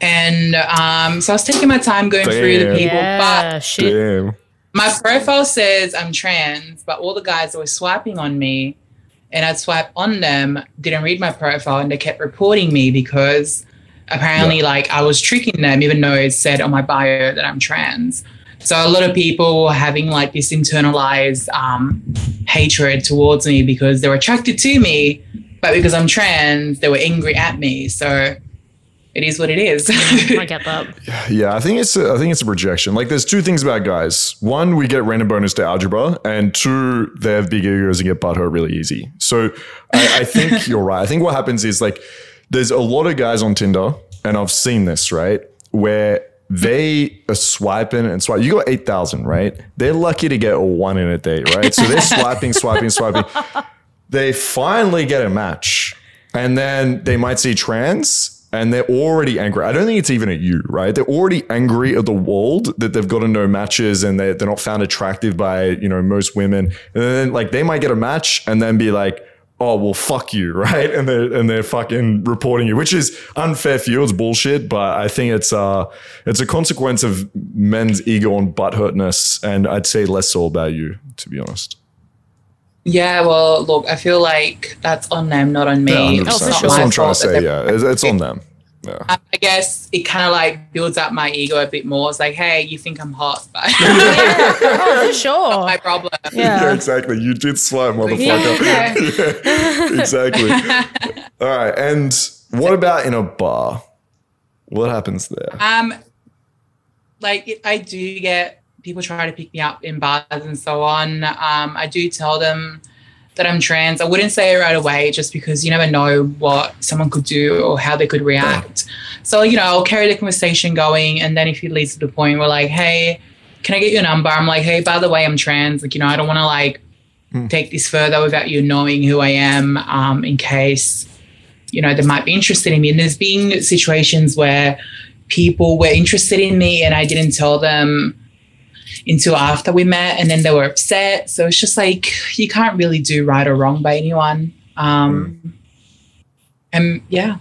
and um, so I was taking my time going through the Damn. people, but shit. Damn. my profile says I'm trans, but all the guys that were swiping on me and I'd swipe on them didn't read my profile and they kept reporting me because apparently like I was tricking them even though it said on my bio that I'm trans. So a lot of people were having like this internalized um, hatred towards me because they were attracted to me, but because I'm trans, they were angry at me. So it is what it is. I [laughs] get that. Yeah, I think it's a, I think it's a projection. Like, there's two things about guys. One, we get random bonus to algebra, and two, they have big egos and get butthurt really easy. So, I, I think [laughs] you're right. I think what happens is like, there's a lot of guys on Tinder, and I've seen this right where they are swiping and swiping. You got eight thousand, right? They're lucky to get one in a day, right? So they're swiping, [laughs] swiping, swiping. They finally get a match, and then they might see trans and they're already angry. I don't think it's even at you, right? They're already angry at the world that they've gotten no matches and they're, they're not found attractive by, you know, most women. And then like they might get a match and then be like, oh, well, fuck you, [laughs] right? And they're, and they're fucking reporting you, which is unfair for you. It's bullshit. But I think it's, uh, it's a consequence of men's ego and butthurtness. And I'd say less so about you, to be honest. Yeah, well, look, I feel like that's on them, not on me. Yeah, 100%. Oh, for That's what I'm trying to say. Yeah, it's, it's on them. Yeah. I I guess it kind of like builds up my ego a bit more. It's like, hey, you think I'm hot, but [laughs] Oh, for [laughs] sure. my problem. [laughs] Yeah, Yeah. exactly. You did swipe, motherfucker. Yeah. Yeah, exactly. All right. And what about in a bar? What happens there? Um, like I do get people try to pick me up in bars and so on. Um, I do tell them that I'm trans. I wouldn't say it right away just because you never know what someone could do or how they could react. So, you know, I'll carry the conversation going. And then if it leads to the point where, like, hey, can I get your number? I'm like, hey, by the way, I'm trans. Like, you know, I don't want to like take this further without you knowing who I am um, in case, you know, they might be interested in me. And there's been situations where people were interested in me and I didn't tell them until after we met and then they were upset. So it's just like you can't really do right or wrong by anyone. Um, And yeah.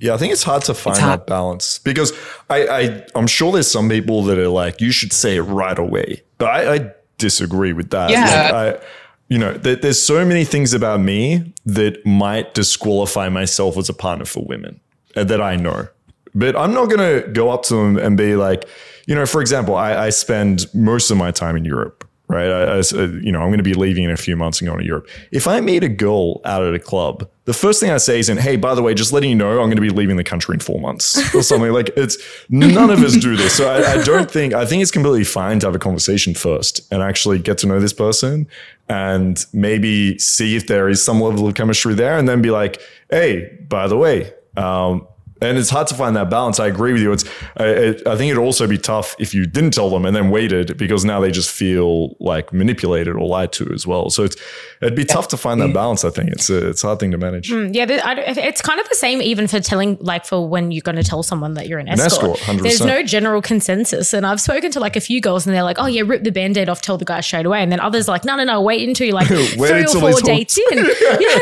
Yeah, I think it's hard to find hard. that balance because I, I I'm sure there's some people that are like you should say it right away, but I, I disagree with that. Yeah. Like, I, you know, there, there's so many things about me that might disqualify myself as a partner for women uh, that I know, but I'm not gonna go up to them and be like, you know, for example, I, I spend most of my time in Europe. Right, I, I- uh, you know, I'm going to be leaving in a few months and going to Europe. If I meet a girl out at a club, the first thing I say isn't, "Hey, by the way, just letting you know, I'm going to be leaving the country in four months or [laughs] something." like it's none of us do this, so I, I don't think I think it's completely fine to have a conversation first and actually get to know this person and maybe see if there is some level of chemistry there, and then be like, "Hey, by the way." Um, and it's hard to find that balance. I agree with you. It's, I, it, I think it'd also be tough if you didn't tell them and then waited because now they just feel like manipulated or lied to as well. So it's, it'd be tough to find that balance. I think it's a, it's a hard thing to manage. Mm, yeah, there- I it's kind of the same even for telling, like for when you're going to tell someone that you're an escort. escort, 100%. There's no general consensus. And I've spoken to like a few girls and they're like, oh, yeah, rip the band aid off, tell the guy straight away. And then others are like, no, no, no, wait until you're like [laughs] three or four dates in. [laughs] [laughs] yeah.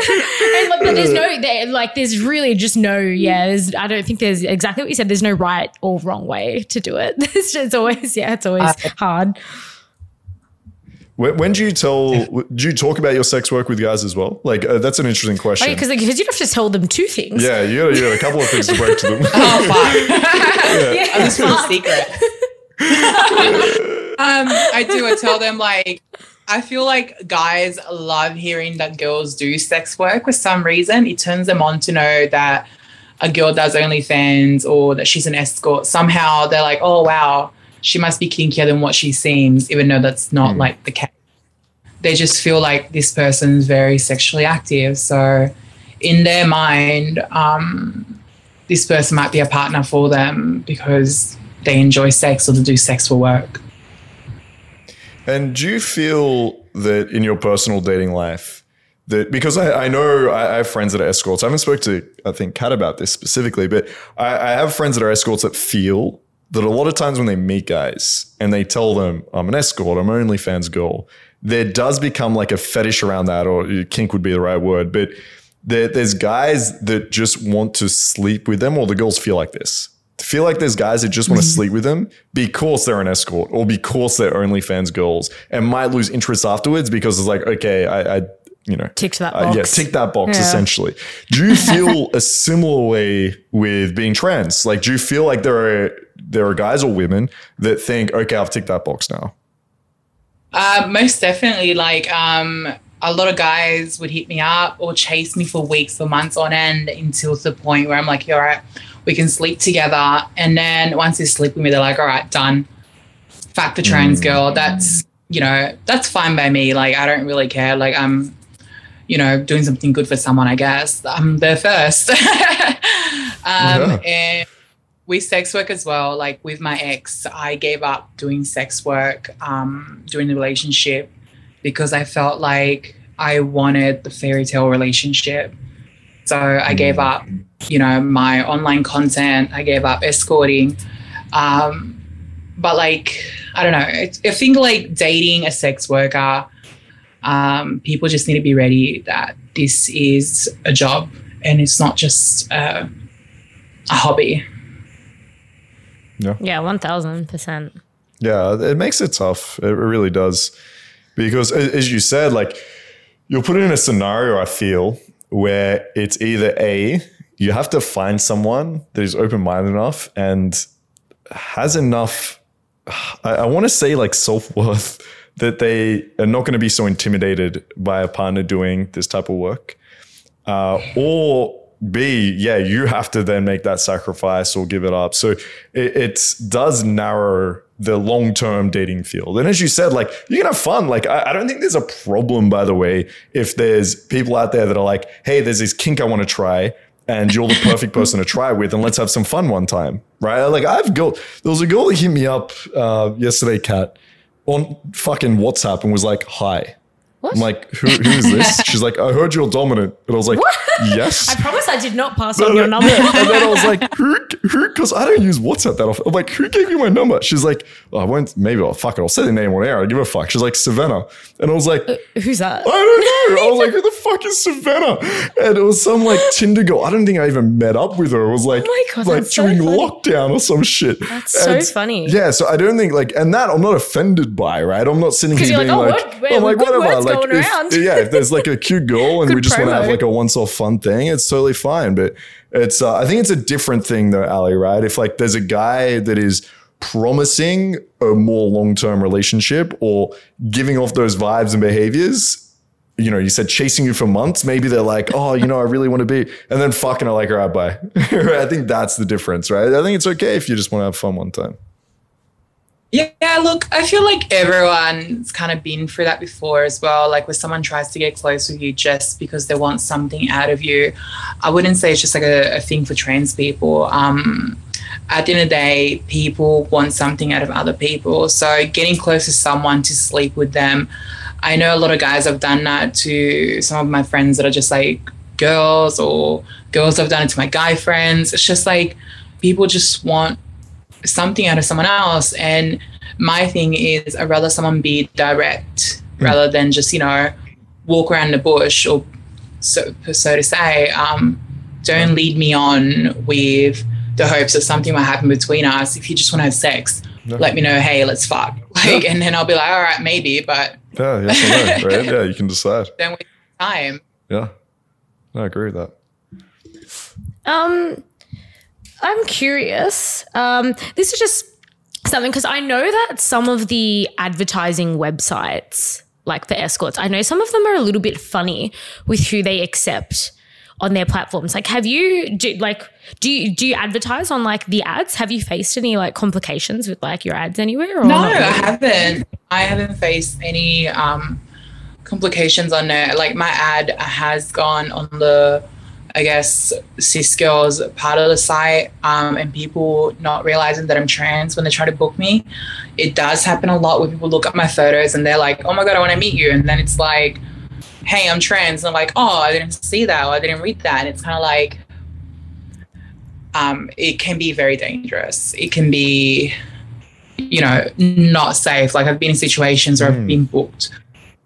And like, but there's no, like, there's really just no, yeah, there's, I don't think there's exactly what you said. There's no right or wrong way to do it. [laughs] It's just always, yeah, it's always hard. When, when do you tell, do you talk about your sex work with guys as well? Like, uh, that's an interesting question. Because like, because you'd have to tell them two things. yeah, you got, you got a couple of things to break to them. [laughs] Oh, fuck. [laughs] Yeah. I'm just full secret. um, I do. I tell them like I feel like guys love hearing that girls do sex work for some reason. It turns them on to know that a girl does OnlyFans or that she's an escort. Somehow they're like, oh wow, she must be kinkier than what she seems, even though that's not like the case. they just feel like this person's very sexually active. So in their mind, um, this person might be a partner for them because they enjoy sex or they do sex for work. And do you feel that in your personal dating life, that because I, I know I, I have friends that are escorts. I haven't spoke to I think Kat about this specifically, but I, I have friends that are escorts that feel that a lot of times when they meet guys and they tell them I'm an escort, I'm an OnlyFans girl, there does become like a fetish around that, or uh, kink would be the right word, but there, there's guys that just want to sleep with them, or the girls feel like this. Feel like there's guys that just want to mm-hmm. sleep with them because they're an escort or because they're OnlyFans girls and might lose interest afterwards because it's like, okay, I, I you know, Ticked that uh, yeah, tick that box Yeah. essentially. Do you feel a similar way with being trans? Like, do you feel like there are there are guys or women that think, okay, I've ticked that box now? Uh, most definitely. Like um, a lot of guys would hit me up or chase me for weeks or months on end until the point where I'm like, "Yeah, all right, we can sleep together. And then once they sleep with me, they're like, all right, done. Fact the trans girl. That's you know that's fine by me. Like I don't really care. Like I'm you know doing something good for someone. I guess I'm there first. [laughs] um, And with sex work as well, like with my ex, I gave up doing sex work um, during the relationship because I felt like I wanted the fairy tale relationship. So I gave up, you know, my online content. I gave up escorting. Um, but like, I don't know. I think like dating a sex worker, um, people just need to be ready that this is a job and it's not just uh, a hobby. Yeah, Yeah, one thousand percent. Yeah, it makes it tough. It really does. Because as you said, like you're put in a scenario, I feel, where it's either A, you have to find someone that is open minded enough and has enough, I, I want to say like self worth that they are not going to be so intimidated by a partner doing this type of work. Uh, or B, yeah, you have to then make that sacrifice or give it up. So it, it does narrow the long term dating field. And as you said, like you can have fun. Like I, I don't think there's a problem, by the way, if there's people out there that are like, hey, there's this kink I want to try. And you're the perfect [laughs] person to try with, and let's have some fun one time, right? Like I've girl, there was a girl that hit me up uh, yesterday, Kat, on fucking WhatsApp, and was like, "Hi." What? I'm like, who, who is this? [laughs] She's like, I heard you're dominant. And I was like, yes. I promise I did not pass And on your number. [laughs] and then I was like, who, who, because I don't use WhatsApp that often. I'm like, who gave you my number? She's like, oh, I won't, maybe I'll fuck it. I'll say the name on air. I give a fuck. She's like, Savannah. And I was like, uh, Who's that? I don't [laughs] know. I was like, who the fuck is Savannah? And it was some like Tinder girl. I don't think I even met up with her. It was like, Oh God, like that's so during lockdown or some shit. That's so funny. Yeah. So I don't think like, and that I'm not offended by, right? I'm not sitting here being oh, like, like, oh, what? Well, good words going if- around. yeah, if there's like a cute girl and Good [laughs] we just want to have like a once off fun thing, it's totally fine. But it's, uh, I think it's a different thing though, Ally, right? If like there's a guy that is promising a more long term relationship or giving off those vibes and behaviors, you know, you said chasing you for months. Maybe they're like, oh, you know, I really want to be, and then fucking I like, all right, bye. Right? [laughs] I think that's the difference, right? I think it's okay if you just want to have fun one time. Yeah, look, I feel like everyone's kind of been through that before as well. Like when someone tries to get close with you just because they want something out of you. I wouldn't say it's just like a, a thing for trans people. Um, at the end of the day, people want something out of other people. So getting close to someone to sleep with them. I know a lot of guys have done that to some of my friends that are just like girls, or girls have done it to my guy friends. It's just like people just want something out of someone else. And my thing is, I'd rather someone be direct rather than just, you know, walk around the bush or so, so to say. Um, don't lead me on with the hopes that something might happen between us. If you just want to have sex, Yeah. let me know, hey, let's fuck. Like, and then I'll be like, all right, maybe, but Yeah, yes no, right? [laughs] Yeah, you can decide. don't waste time. Yeah. No, I agree with that. Um, I'm curious. Um, this is just something because I know that some of the advertising websites, like the escorts, I know some of them are a little bit funny with who they accept on their platforms. Like, have you do like do you do you advertise on like the ads? Have you faced any like complications with like your ads anywhere? Or No, not I haven't. I haven't faced any um, complications on it. Like my ad has gone on the, I guess, cis girls part of the site, um, and people not realizing that I'm trans when they try to book me. It does happen a lot where people look at my photos and they're like, "Oh my god, I want to meet you," and then it's like, "Hey, I'm trans," and I'm like, "Oh, I didn't see that. Or I didn't read that," and it's kind of like. Um, it can be very dangerous. It can be, you know, not safe. Like I've been in situations where I've been booked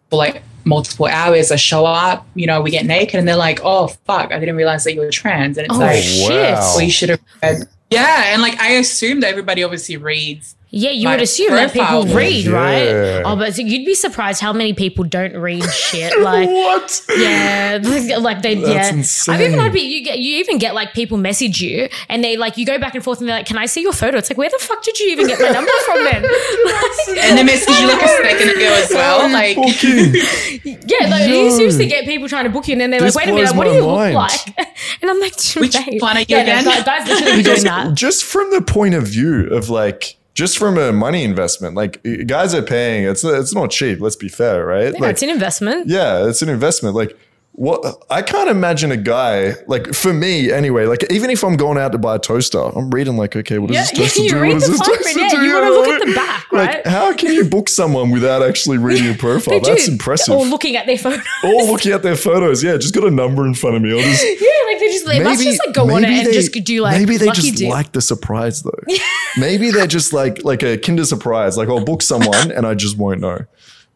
for like multiple hours. I show up, you know, we get naked, and they're like, "Oh fuck, I didn't realize that you were trans," and it's Oh, like, shit. wow. "Well, you should have." Read. Yeah, and like I assume that everybody obviously reads. Yeah, you my would assume that people profile. read, Yeah. right? Oh, but you'd be surprised how many people don't read [laughs] shit. Like, what? yeah, [laughs] like they, That's yeah. I've even had people, you get, you even get like people message you and they like, you go back and forth and they're like, can I see your photo? It's like, where the fuck did you even get my number from [laughs] then? Like, And they message you like a second ago as well. Like, Booking. yeah, like, Yo. you seriously get people trying to book you and then they're This like, wait a minute, what do you mind. look like? And I'm like, Which mate. one are you yeah, again? Guys, guys literally be doing that. just from the point of view of like just from a money investment like guys are paying it's it's not cheap let's be fair right Yeah, like it's an investment. yeah it's an investment like what I can't imagine a guy like for me anyway. Like even if I'm going out to buy a toaster, I'm reading like, okay, what does Yeah, this toaster you do? read What does the this toaster yeah, do? you wanna look at the back, Like, right? how can you book someone without actually reading your [laughs] profile? That's impressive. Or looking at their photos. Or looking at their photos, yeah, just got a number in front of me. I'll just [laughs] Yeah, like they just they must just like go on it and they- just do like maybe they just dip. like the surprise though. [laughs] maybe they're just like like a Kinder surprise. Like I'll book someone and I just won't know.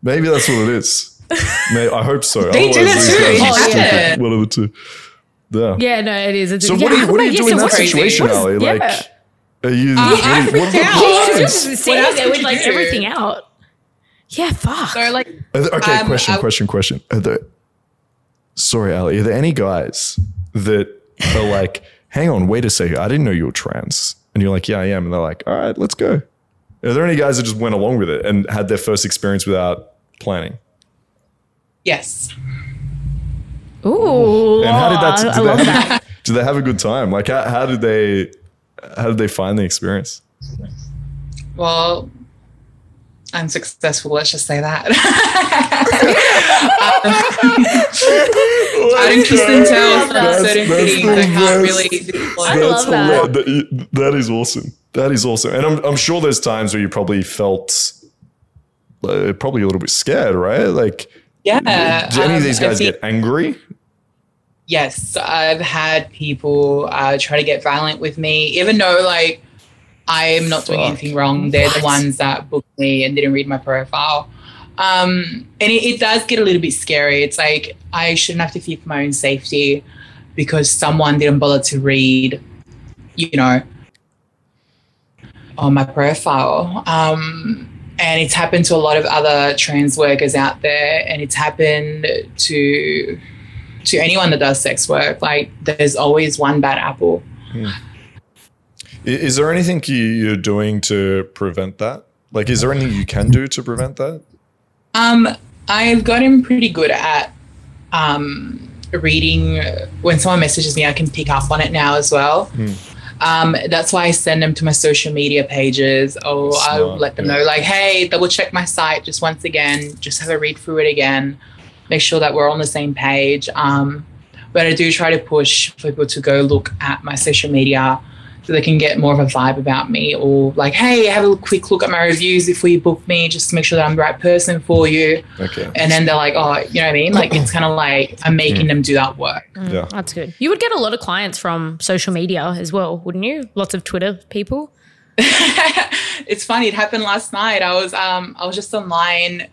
Maybe that's what it is. [laughs] May, I hope so. They do Otherwise, that these too. guys It are stupid. One of the two. Yeah. Yeah, no, it is. It's, So yeah, what are you what do you yeah, do so in that what- crazy. situation, what is- Ally? yeah. Like, are you? I [laughs] what, do you- freaked what out. He's just guys? sitting else there with like do? everything out. Yeah, fuck. so like, there- okay, Um, question, I- question, question. Are there, sorry, Ally. Are there any guys that are like, hang on, wait a second, I didn't know you were trans, and you're like, yeah, I am, and they're like, all right, let's go. Are there any guys that just went along with it and had their first experience without planning? Yes. Ooh, And how did that? I, I Did love they, that. have, [laughs] did they have a good time? Like, how, how did they? How did they find the experience? Well, I'm successful. Let's just say that. [laughs] I didn't kiss and tell from That's- certain that's things. the I can't really disclose. I love that. that- That is awesome. That is awesome. And I'm, I'm sure there's times where you probably felt uh, probably a little bit scared, right? Like, Yeah. do any um, of these guys get angry? Yes, I've had people uh, try to get violent with me, even though like I'm not doing anything wrong. They're the ones that booked me and didn't read my profile. Um, and it, it does get a little bit scary. It's like I shouldn't have to fear for my own safety because someone didn't bother to read, you know, on my profile. Um, and it's happened to a lot of other trans workers out there, and it's happened to to anyone that does sex work. Like, there's always one bad apple. I- Is there anything you- you're doing to prevent that? Like, is there anything you can do to prevent that? Um, I've gotten pretty good at um, reading. When someone messages me, I can pick up on it now as well. Um, that's why I send them to my social media pages, or I'll let them yeah. know, like, hey, double check my site just once again, just have a read through it again, make sure that we're on the same page. Um, but I do try to push for people to go look at my social media so they can get more of a vibe about me or like hey have a quick look at my reviews if you book me just to make sure that i'm the right person for you Okay. and then they're like oh you know what i mean like it's kind of like i'm making them do that work Yeah. That's good. You would get a lot of clients from social media as well, wouldn't you? Lots of Twitter people. [laughs] it's funny it happened last night i was um i was just online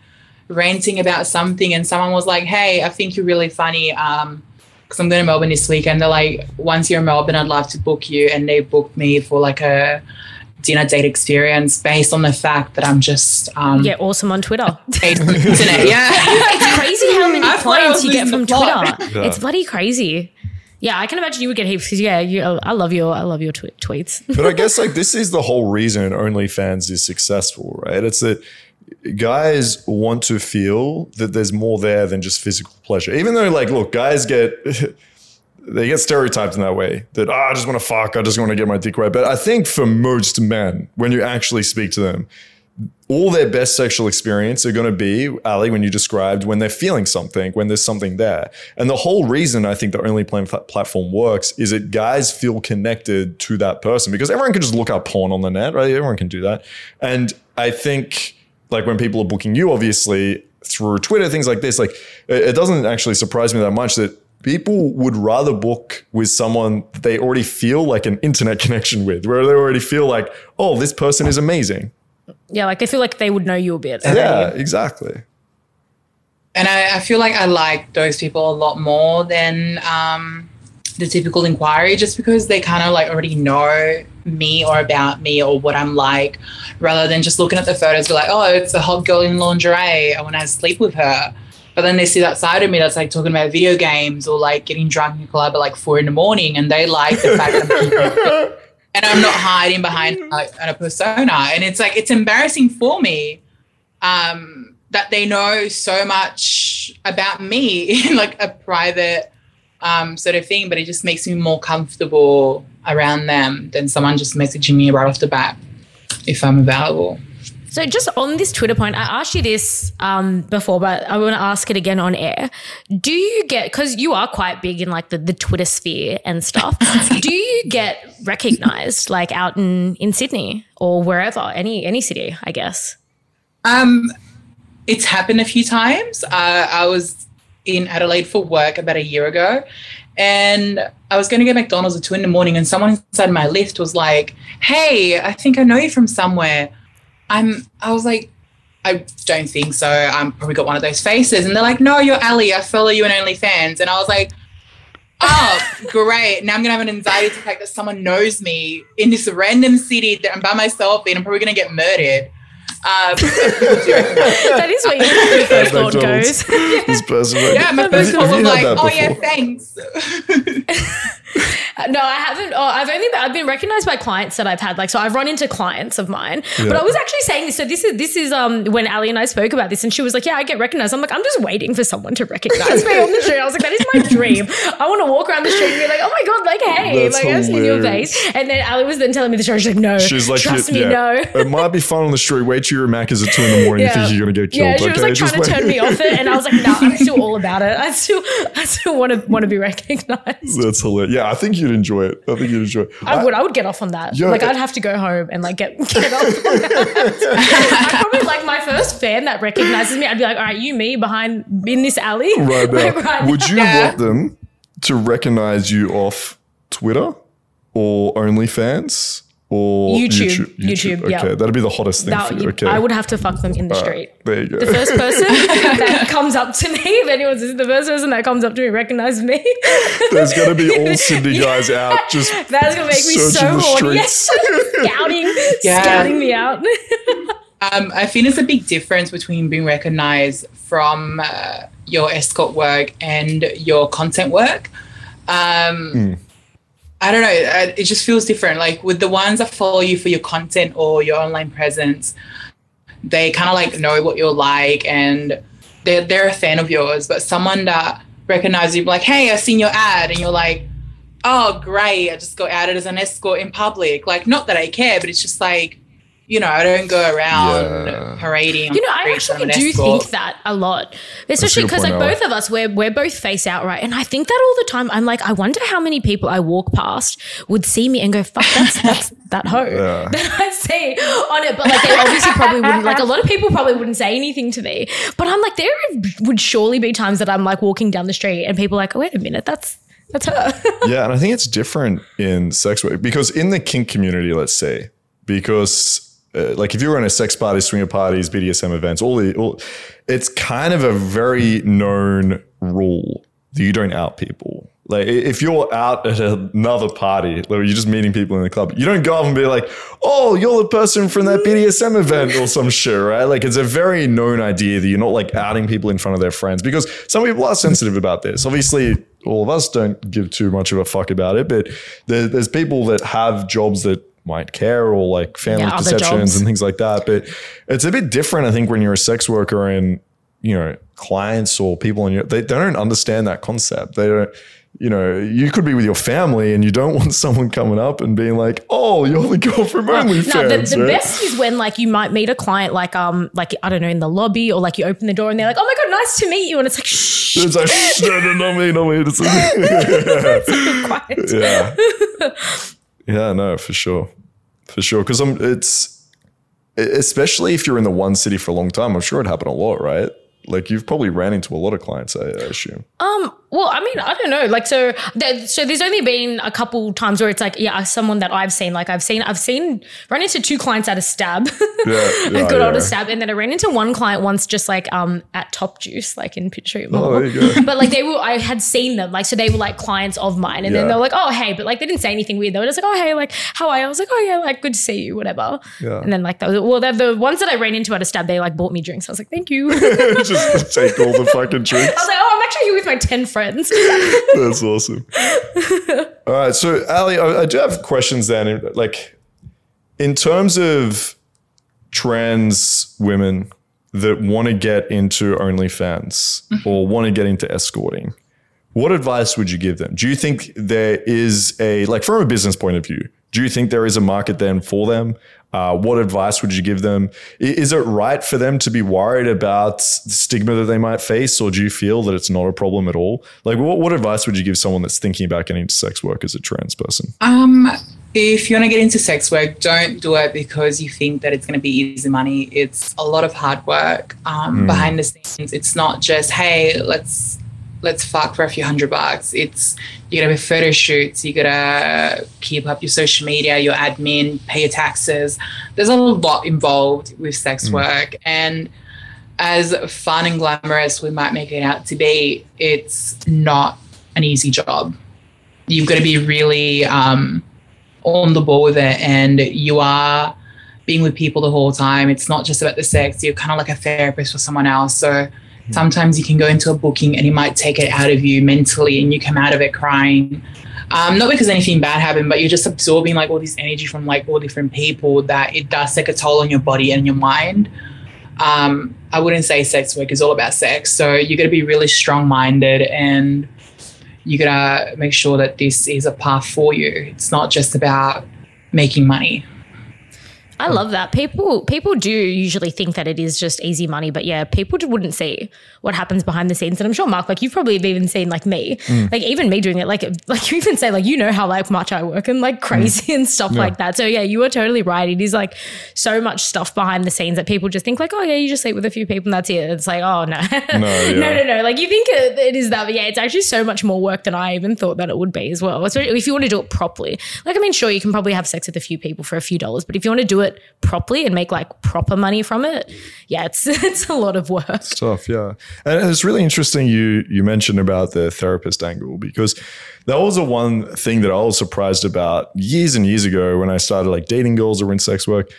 ranting about something and someone was like hey i think you're really funny um because i'm going to melbourne this weekend they're like once you're in melbourne i'd love to book you and they booked me for like a dinner date experience based on the fact that i'm just um Yeah, awesome on Twitter. based on the internet yeah it's crazy how many [laughs] I thought clients you get from. Twitter. Yeah. It's bloody crazy. Yeah, I can imagine you would get heaps because yeah, you, I love your I love your tw- tweets. but I guess [laughs] like this is the whole reason OnlyFans is successful, right? It's that guys want to feel that there's more there than just physical pleasure. Even though, like, look, guys get [laughs] they get stereotyped in that way that oh, I just want to fuck, I just want to get my dick wet. But I think for most men, when you actually speak to them, all their best sexual experience are going to be, Ally, when you described when they're feeling something, when there's something there. And the whole reason I think the only platform works is that guys feel connected to that person because everyone can just look up porn on the net, right? Everyone can do that. And I think like when people are booking you, obviously through Twitter, things like this, like it doesn't actually surprise me that much that people would rather book with someone they already feel like an internet [laughs] connection with, where they already feel like, oh, this person is amazing. Yeah, like they feel like they would know you a bit. Yeah, exactly. And I, I, feel like I like those people a lot more than um, the typical inquiry, just because they kind of like already know me or about me or what I'm like, rather than just looking at the photos, be like, oh, it's a hot girl in lingerie. I want to sleep with her. But then they see that side of me that's like talking about video games or like getting drunk in a club at like four in the morning, and they like the fact that I'm [laughs] and I'm not hiding behind a, a persona. And it's like it's embarrassing for me um, that they know so much about me in like a private um, sort of thing, but it just makes me more comfortable around them than someone just messaging me right off the bat if I'm available. So, just on this Twitter point, I asked you this um, before, but I want to ask it again on air. Do you get, because you are quite big in like the, the Twitter sphere and stuff, [laughs] do you get recognized like out in, in Sydney or wherever, any any city, I guess? Um, It's happened a few times. Uh, I was in Adelaide for work about a year ago. And I was going to get McDonald's at two in the morning, and someone inside my lift was like, Hey, I think I know you from somewhere. I'm, I was like, I don't think so. I'm probably got one of those faces. And they're like, no, you're Ally. I follow you on OnlyFans. And I was like, oh, great. Now I'm going to have an anxiety attack that someone knows me in this random city that I'm by myself in. I'm probably going to get murdered. Um, [laughs] that is what your first thought goes. this person, yeah, my first thought was like, "Oh yeah, thanks." [laughs] no, I haven't. Oh, I've only I've been recognized by clients that I've had. Like, so I've run into clients of mine. Yeah. But I was actually saying this. So this is this is um when Ally and I spoke about this, and she was like, "Yeah, I get recognized." I'm like, I'm just waiting for someone to recognize me on the street. I was like, that is my dream. I want to walk around the street and be like, "Oh my god, like hey, That's like I've seen your face." And then Ally was then telling me the story. She's like, "No, she's like, trust me, yeah. no." it might be fun on the street. Wait till you're at Macca's at two in the morning. Yeah. You think you're gonna get killed? Yeah, she okay? was like trying to turn me off it, and I was like, "No, I'm still all about it. [laughs] I still, I still want to want to be recognized." That's hilarious. Yeah, I think you'd enjoy it. I think you'd enjoy. It. I, would. I would get off on that. Yeah, like I'd have to go home and like get [laughs] get off. That. I probably like my first fan that recognizes me. I'd be like, all right, you, me, behind in this alley. Right [laughs] now. Like, right would you yeah. want them to recognize you off Twitter or OnlyFans? Or YouTube. YouTube. YouTube, okay, yep. that'd be the hottest thing that, for you. Okay, I would have to fuck them in the street. there you go. The first person [laughs] that comes up to me, if anyone's the first person that comes up to me recognizes me. There's gonna be all [laughs] Sydney guys out just. That's gonna make me so horny. Yes, [laughs] scouting, yeah. scouting me out. um, I think there's a big difference between being recognized from uh, your escort work and your content work. Um, mm I don't know. It just feels different. Like with the ones that follow you for your content or your online presence, they kind of like know what you're like and they're, they're a fan of yours. But someone that recognizes you, like, hey, I've seen your ad, and you're like, oh, great. I just got added as an escort in public. Like, not that I care, but it's just like, you know, I don't go around yeah. parading. You know, I actually do escort. think that a lot, especially because like out. both of us, we're we're both face out, right? And I think that all the time. I'm like, I wonder how many people I walk past would see me and go, "Fuck, that's [laughs] that's that hoe yeah. that I see on it." But like, they obviously probably wouldn't. Like, a lot of people probably wouldn't say anything to me. But I'm like, there would surely be times that I'm like walking down the street and people are like, oh, "Wait a minute, that's." That's her. [laughs] yeah, and I think it's different in sex work because in the kink community, let's say, because uh, like if you're in a sex party, swinger parties, BDSM events, all the, all, it's kind of a very known rule that you don't out people. Like if you're out at another party, like you're just meeting people in the club, you don't go up and be like, "Oh, you're the person from that BDSM event" or some shit, right? Like it's a very known idea that you're not like outing people in front of their friends because some people are sensitive about this. Obviously, all of us don't give too much of a fuck about it, but there, there's people that have jobs that might care or like family yeah, perceptions and things like that. But it's a bit different, I think, when you're a sex worker and you know clients or people in your they, they don't understand that concept. They don't you know, you could be with your family and you don't [laughs] want someone coming up and being like, "Oh, you're the girl from OnlyFans." No, the, the right? best is when like you might meet a client like um like I don't know in the lobby or like you open the door and they're like, "Oh my god, nice to meet you," and it's like, "Shh, It's like, "Shh, no, no, not me, not me. [laughs] [laughs] It's be quiet." yeah, yeah, no, for sure, for sure. Because I'm, it's especially if you're in the one city for a long time. I'm sure it happened a lot, right? Like you've probably ran into a lot of clients, I, I assume. Um, well, I mean, I don't know. Like, so, there, so there's only been a couple times where it's like, yeah, someone that I've seen, like, I've seen, I've seen, run into two clients at a stab, [laughs] Yeah, a yeah, good old yeah. stab, and then I ran into one client once, just like, um, at Top Juice, like in Mall. Oh, there you go. [laughs] But like, they were, I had seen them, like, so they were like clients of mine, and then they were like, oh, hey, but like, they didn't say anything weird. They were just like, oh, hey, like, how are you? I was like, oh yeah, like, good to see you, whatever. Yeah. And then like, those, well, the, the ones that I ran into at a stab, they like bought me drinks. I was like, thank you. [laughs] Just take all the fucking drinks. I was like, oh, I'm actually here with my ten friends. [laughs] That's awesome. [laughs] All right, so Ally, I, I do have questions then. Like, in terms of trans women that want to get into OnlyFans mm-hmm. or want to get into escorting, what advice would you give them? Do you think there is a like from a business point of view? Do you think there is a market then for them? Uh, what advice would you give them? Is it right for them to be worried about the stigma that they might face, or do you feel that it's not a problem at all? Like, what, what advice would you give someone that's thinking about getting into sex work as a trans person? Um, if you want to get into sex work, don't do it because you think that it's going to be easy money. It's a lot of hard work um, behind the scenes. It's not just hey, let's let's fuck for a few hundred bucks. It's you gotta have photo shoots. You gotta keep up your social media, your admin, pay your taxes. There's a lot involved with sex work, and as fun and glamorous we might make it out to be, it's not an easy job. You've got to be really um, on the ball with it, and you are being with people the whole time. It's not just about the sex. You're kind of like a therapist for someone else. So sometimes you can go into a booking and it might take it out of you mentally, and you come out of it crying. Um, not because anything bad happened, but you're just absorbing like all this energy from like all different people that it does take a toll on your body and your mind. Um, I wouldn't say sex work is all about sex. So you got to be really strong minded and you got to make sure that this is a path for you. It's not just about making money. I oh. love that. People people do usually think that it is just easy money, but yeah, people just wouldn't see what happens behind the scenes. And I'm sure Mark, like you've probably even seen like me, mm. like even me doing it, like like [laughs] you even say like you know how like much I work and like mm. crazy and stuff like that. So yeah, you are totally right. It is like so much stuff behind the scenes that people just think like, oh yeah, you just sleep with a few people and that's it. It's like, oh no, [laughs] [laughs] yeah. no, no, no. Like you think it, it is that, but yeah, it's actually so much more work than I even thought that it would be as well. Especially if you want to do it properly. Like I mean, sure, you can probably have sex with a few people for a few dollars, but if you want to do it properly and make like proper money from it, yeah, it's [laughs] it's a lot of work. Tough, yeah. And it's really interesting you you mentioned about the therapist angle because that was the one thing that I was surprised about years and years ago when I started like dating girls that were in sex work.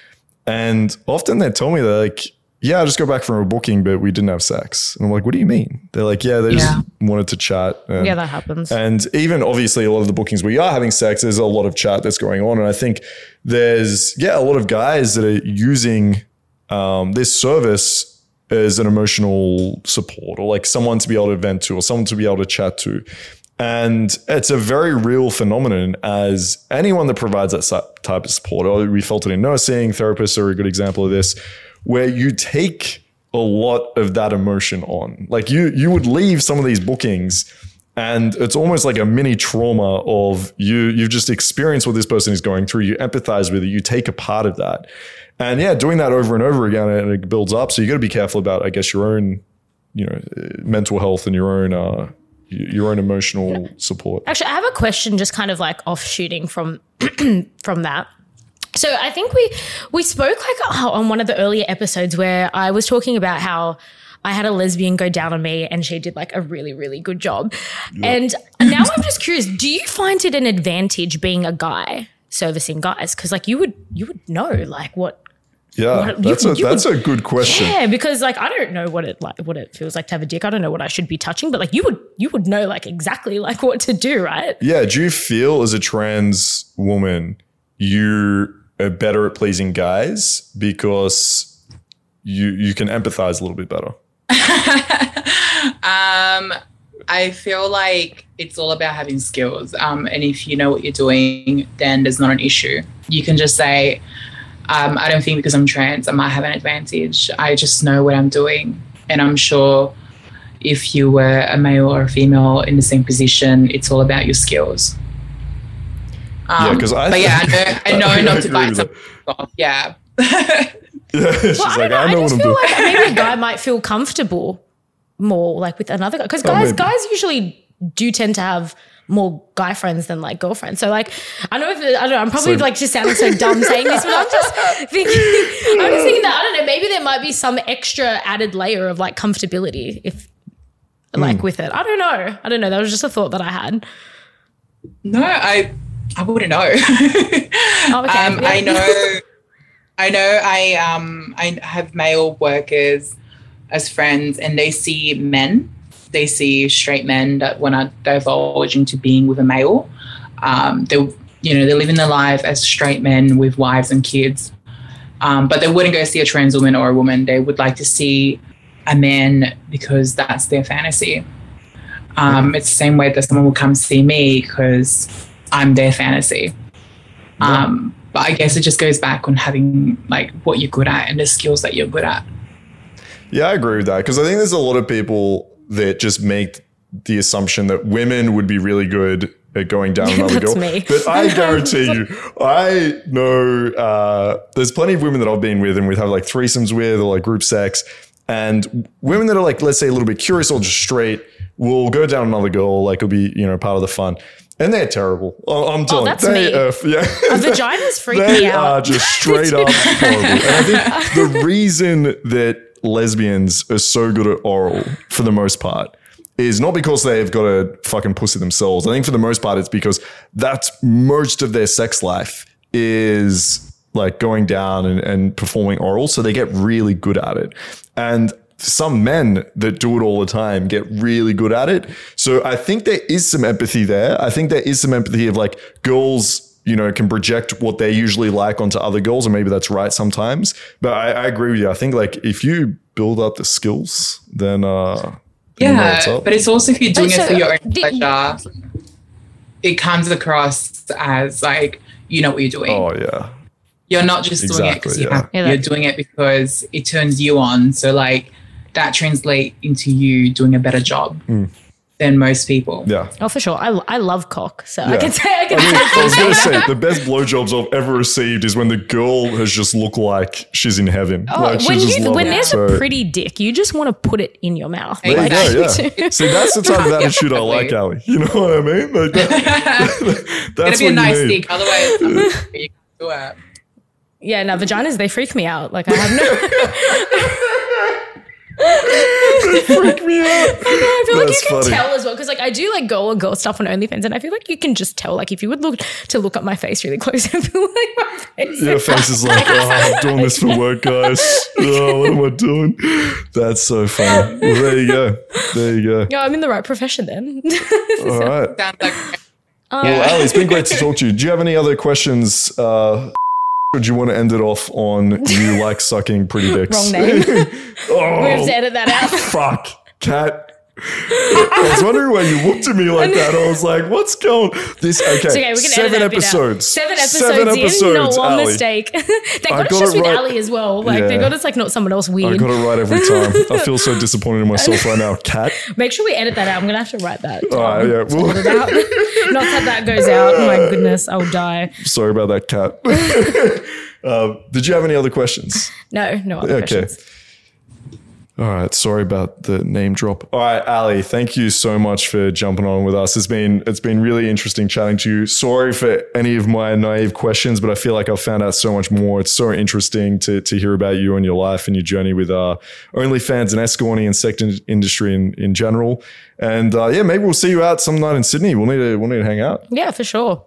And often they told me they're like, yeah, I just go back from a booking, but we didn't have sex. And I'm like, what do you mean? They're like, yeah, they Yeah. just wanted to chat. And, Yeah, that happens. and even obviously, a lot of the bookings we are having sex, there's a lot of chat that's going on. And I think there's, yeah, a lot of guys that are using um, this service as an emotional support or like someone to be able to vent to or someone to be able to chat to. And it's a very real phenomenon as anyone that provides that type of support. Or we felt it in nursing, therapists are a good example of this, where you take a lot of that emotion on. Like you, you would leave some of these bookings and it's almost like a mini trauma of you you've just experienced what this person is going through you empathize with it you take a part of that and yeah doing that over and over again and it builds up so you got to be careful about i guess your own you know mental health and your own uh your own emotional support Actually, I have a question just kind of like offshooting from [clears throat] from that. So I think we we spoke like oh, on one of the earlier episodes where I was talking about how I had a lesbian go down on me and she did like a really really good job. And now I'm just curious, do you find it an advantage being a guy servicing guys cuz like you would you would know like what yeah What- you- that's a you that's would- a good question yeah, because like I don't know what it like what it feels like to have a dick. I don't know what I should be touching, but like you would you would know like exactly like what to do, right? yeah do you feel as a trans woman you are better at pleasing guys because you you can empathize a little bit better [laughs] Um, I feel like it's all about having skills. Um, and if you know what you're doing, then there's not an issue. You can just say, um, I don't think because I'm trans, I might have an advantage. I just know what I'm doing. And I'm sure if you were a male or a female in the same position, it's all about your skills. Um, Yeah, 'cause I- But yeah, I know, I [laughs] I know not to agree bite with someone off. Yeah. [laughs] Yeah, she's Well, like, don't know. I I, know what just I'm feel doing. like maybe a guy [laughs] might feel comfortable more like with another guy because Oh, guys maybe. guys usually do tend to have more guy friends than like girlfriends. So like I know if I don't know, I'm probably So- like just sounding so dumb saying this, but I'm just thinking I'm just thinking that I don't know, maybe there might be some extra added layer of like comfortability if like Hmm. with it. I don't know. I don't know. That was just a thought that I had. No, I I wouldn't know. [laughs] Oh, okay. um, Yeah. I know, I know. I um I have male workers as friends, and they see men. They see straight men that want to divulge into being with a male. Um, they you know they're living their life as straight men with wives and kids, um, but they wouldn't go see a trans woman or a woman. They would like to see a man because that's their fantasy. Um, it's the same way that someone will come see me because I'm their fantasy. Um, but I guess it just goes back on having like what you're good at and the skills that you're good at. Yeah, I agree with that because I think there's a lot of people that just make the assumption that women would be really good at going down [laughs] another That's girl. me. But I [laughs] guarantee you, I know uh, there's plenty of women that I've been with and we've had like threesomes with or like group sex. And women that are like, let's say a little bit curious or just straight will go down another girl, like it'll be, you know, part of the fun. And they're terrible. I'm telling Oh, that's you. They, me. uh, yeah. A [laughs] vagina's freak they me out. They are just straight up [laughs] horrible. And I think the reason that lesbians are so good at oral for the most part is not because they've got a fucking pussy themselves. I think for the most part, it's because that's most of their sex life is like going down and, and performing oral. So they get really good at it. And some men that do it all the time get really good at it. So I think there is some empathy there. I think there is some empathy of like girls you know, can project what they usually like onto other girls, and maybe that's right sometimes. But I, I agree with you. I think like if you build up the skills, then uh, then you know what's Yeah, up. but it's also if you're doing so it for your own the- pleasure, it comes across as like you know what you're doing. oh yeah, You're not just doing it because you yeah. have. You're that- doing it because it turns you on. So like that translate into you doing a better job mm. than most people. Yeah. Oh, for sure. I, I love cock, so I Yeah. can say I can I mean, I was gonna say the best blowjobs I've ever received is when the girl has just looked like she's in heaven. Oh, like, she when you when there's So- a pretty dick, you just want to put it in your mouth. There you go, [laughs] yeah. See, that's the type of [laughs] attitude I like, Ally. You know what I mean? Like that, [laughs] Gotta that's be a nice you need. dick, otherwise you can't do it. yeah, no, vaginas they freak me out. Like I have no. Freak me out. I feel like you can funny. tell as well because like I do like girl on girl stuff on OnlyFans, and I feel like you can just tell. Like if you would look to look at my face really close, [laughs] I feel like my face. Your face is like, oh, I'm doing this for work, guys. [laughs] Oh, what am I doing? That's so funny. Well, there you go. There you go. Yeah, I'm in the right profession then. [laughs] All right. Sounds like Well, Ally, it's been great to talk to you. Do you have any other questions? Uh, or do you want to end it off on you like sucking pretty dicks? [laughs] Wrong name. [laughs] we have oh, to edit that out. fuck. Kat. I was wondering why you looked at me like that. I was like, what's going this? Okay, okay, seven bit out. episodes. Seven episodes Seven episodes, not one Ally. mistake. [laughs] they I it's got just it with. Ally as well. Like Yeah. God it's like not someone else weird. I got it right every time. I feel so [laughs] disappointed in myself right now. Kat. [laughs] Make sure we edit that out. I'm gonna have to write that. All right, yeah. Well, not that that goes out. Oh my goodness, I'll die. sorry about that, Kat. uh, did you have any other questions? No, no other Okay. questions. All right. Sorry about the name drop. All right, Ally, thank you so much for jumping on with us. It's been it's been really interesting chatting to you. Sorry for any of my naive questions, but I feel like I've found out so much more. It's so interesting to to hear about you and your life and your journey with uh, OnlyFans and escorting and sex in- industry in, in general. And uh, yeah, maybe we'll see you out some night in Sydney. We'll need to we'll need to hang out. Yeah, for sure.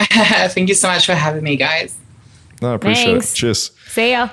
[laughs] Thank you so much for having me, guys. No, I appreciate Thanks. it. Cheers. See ya.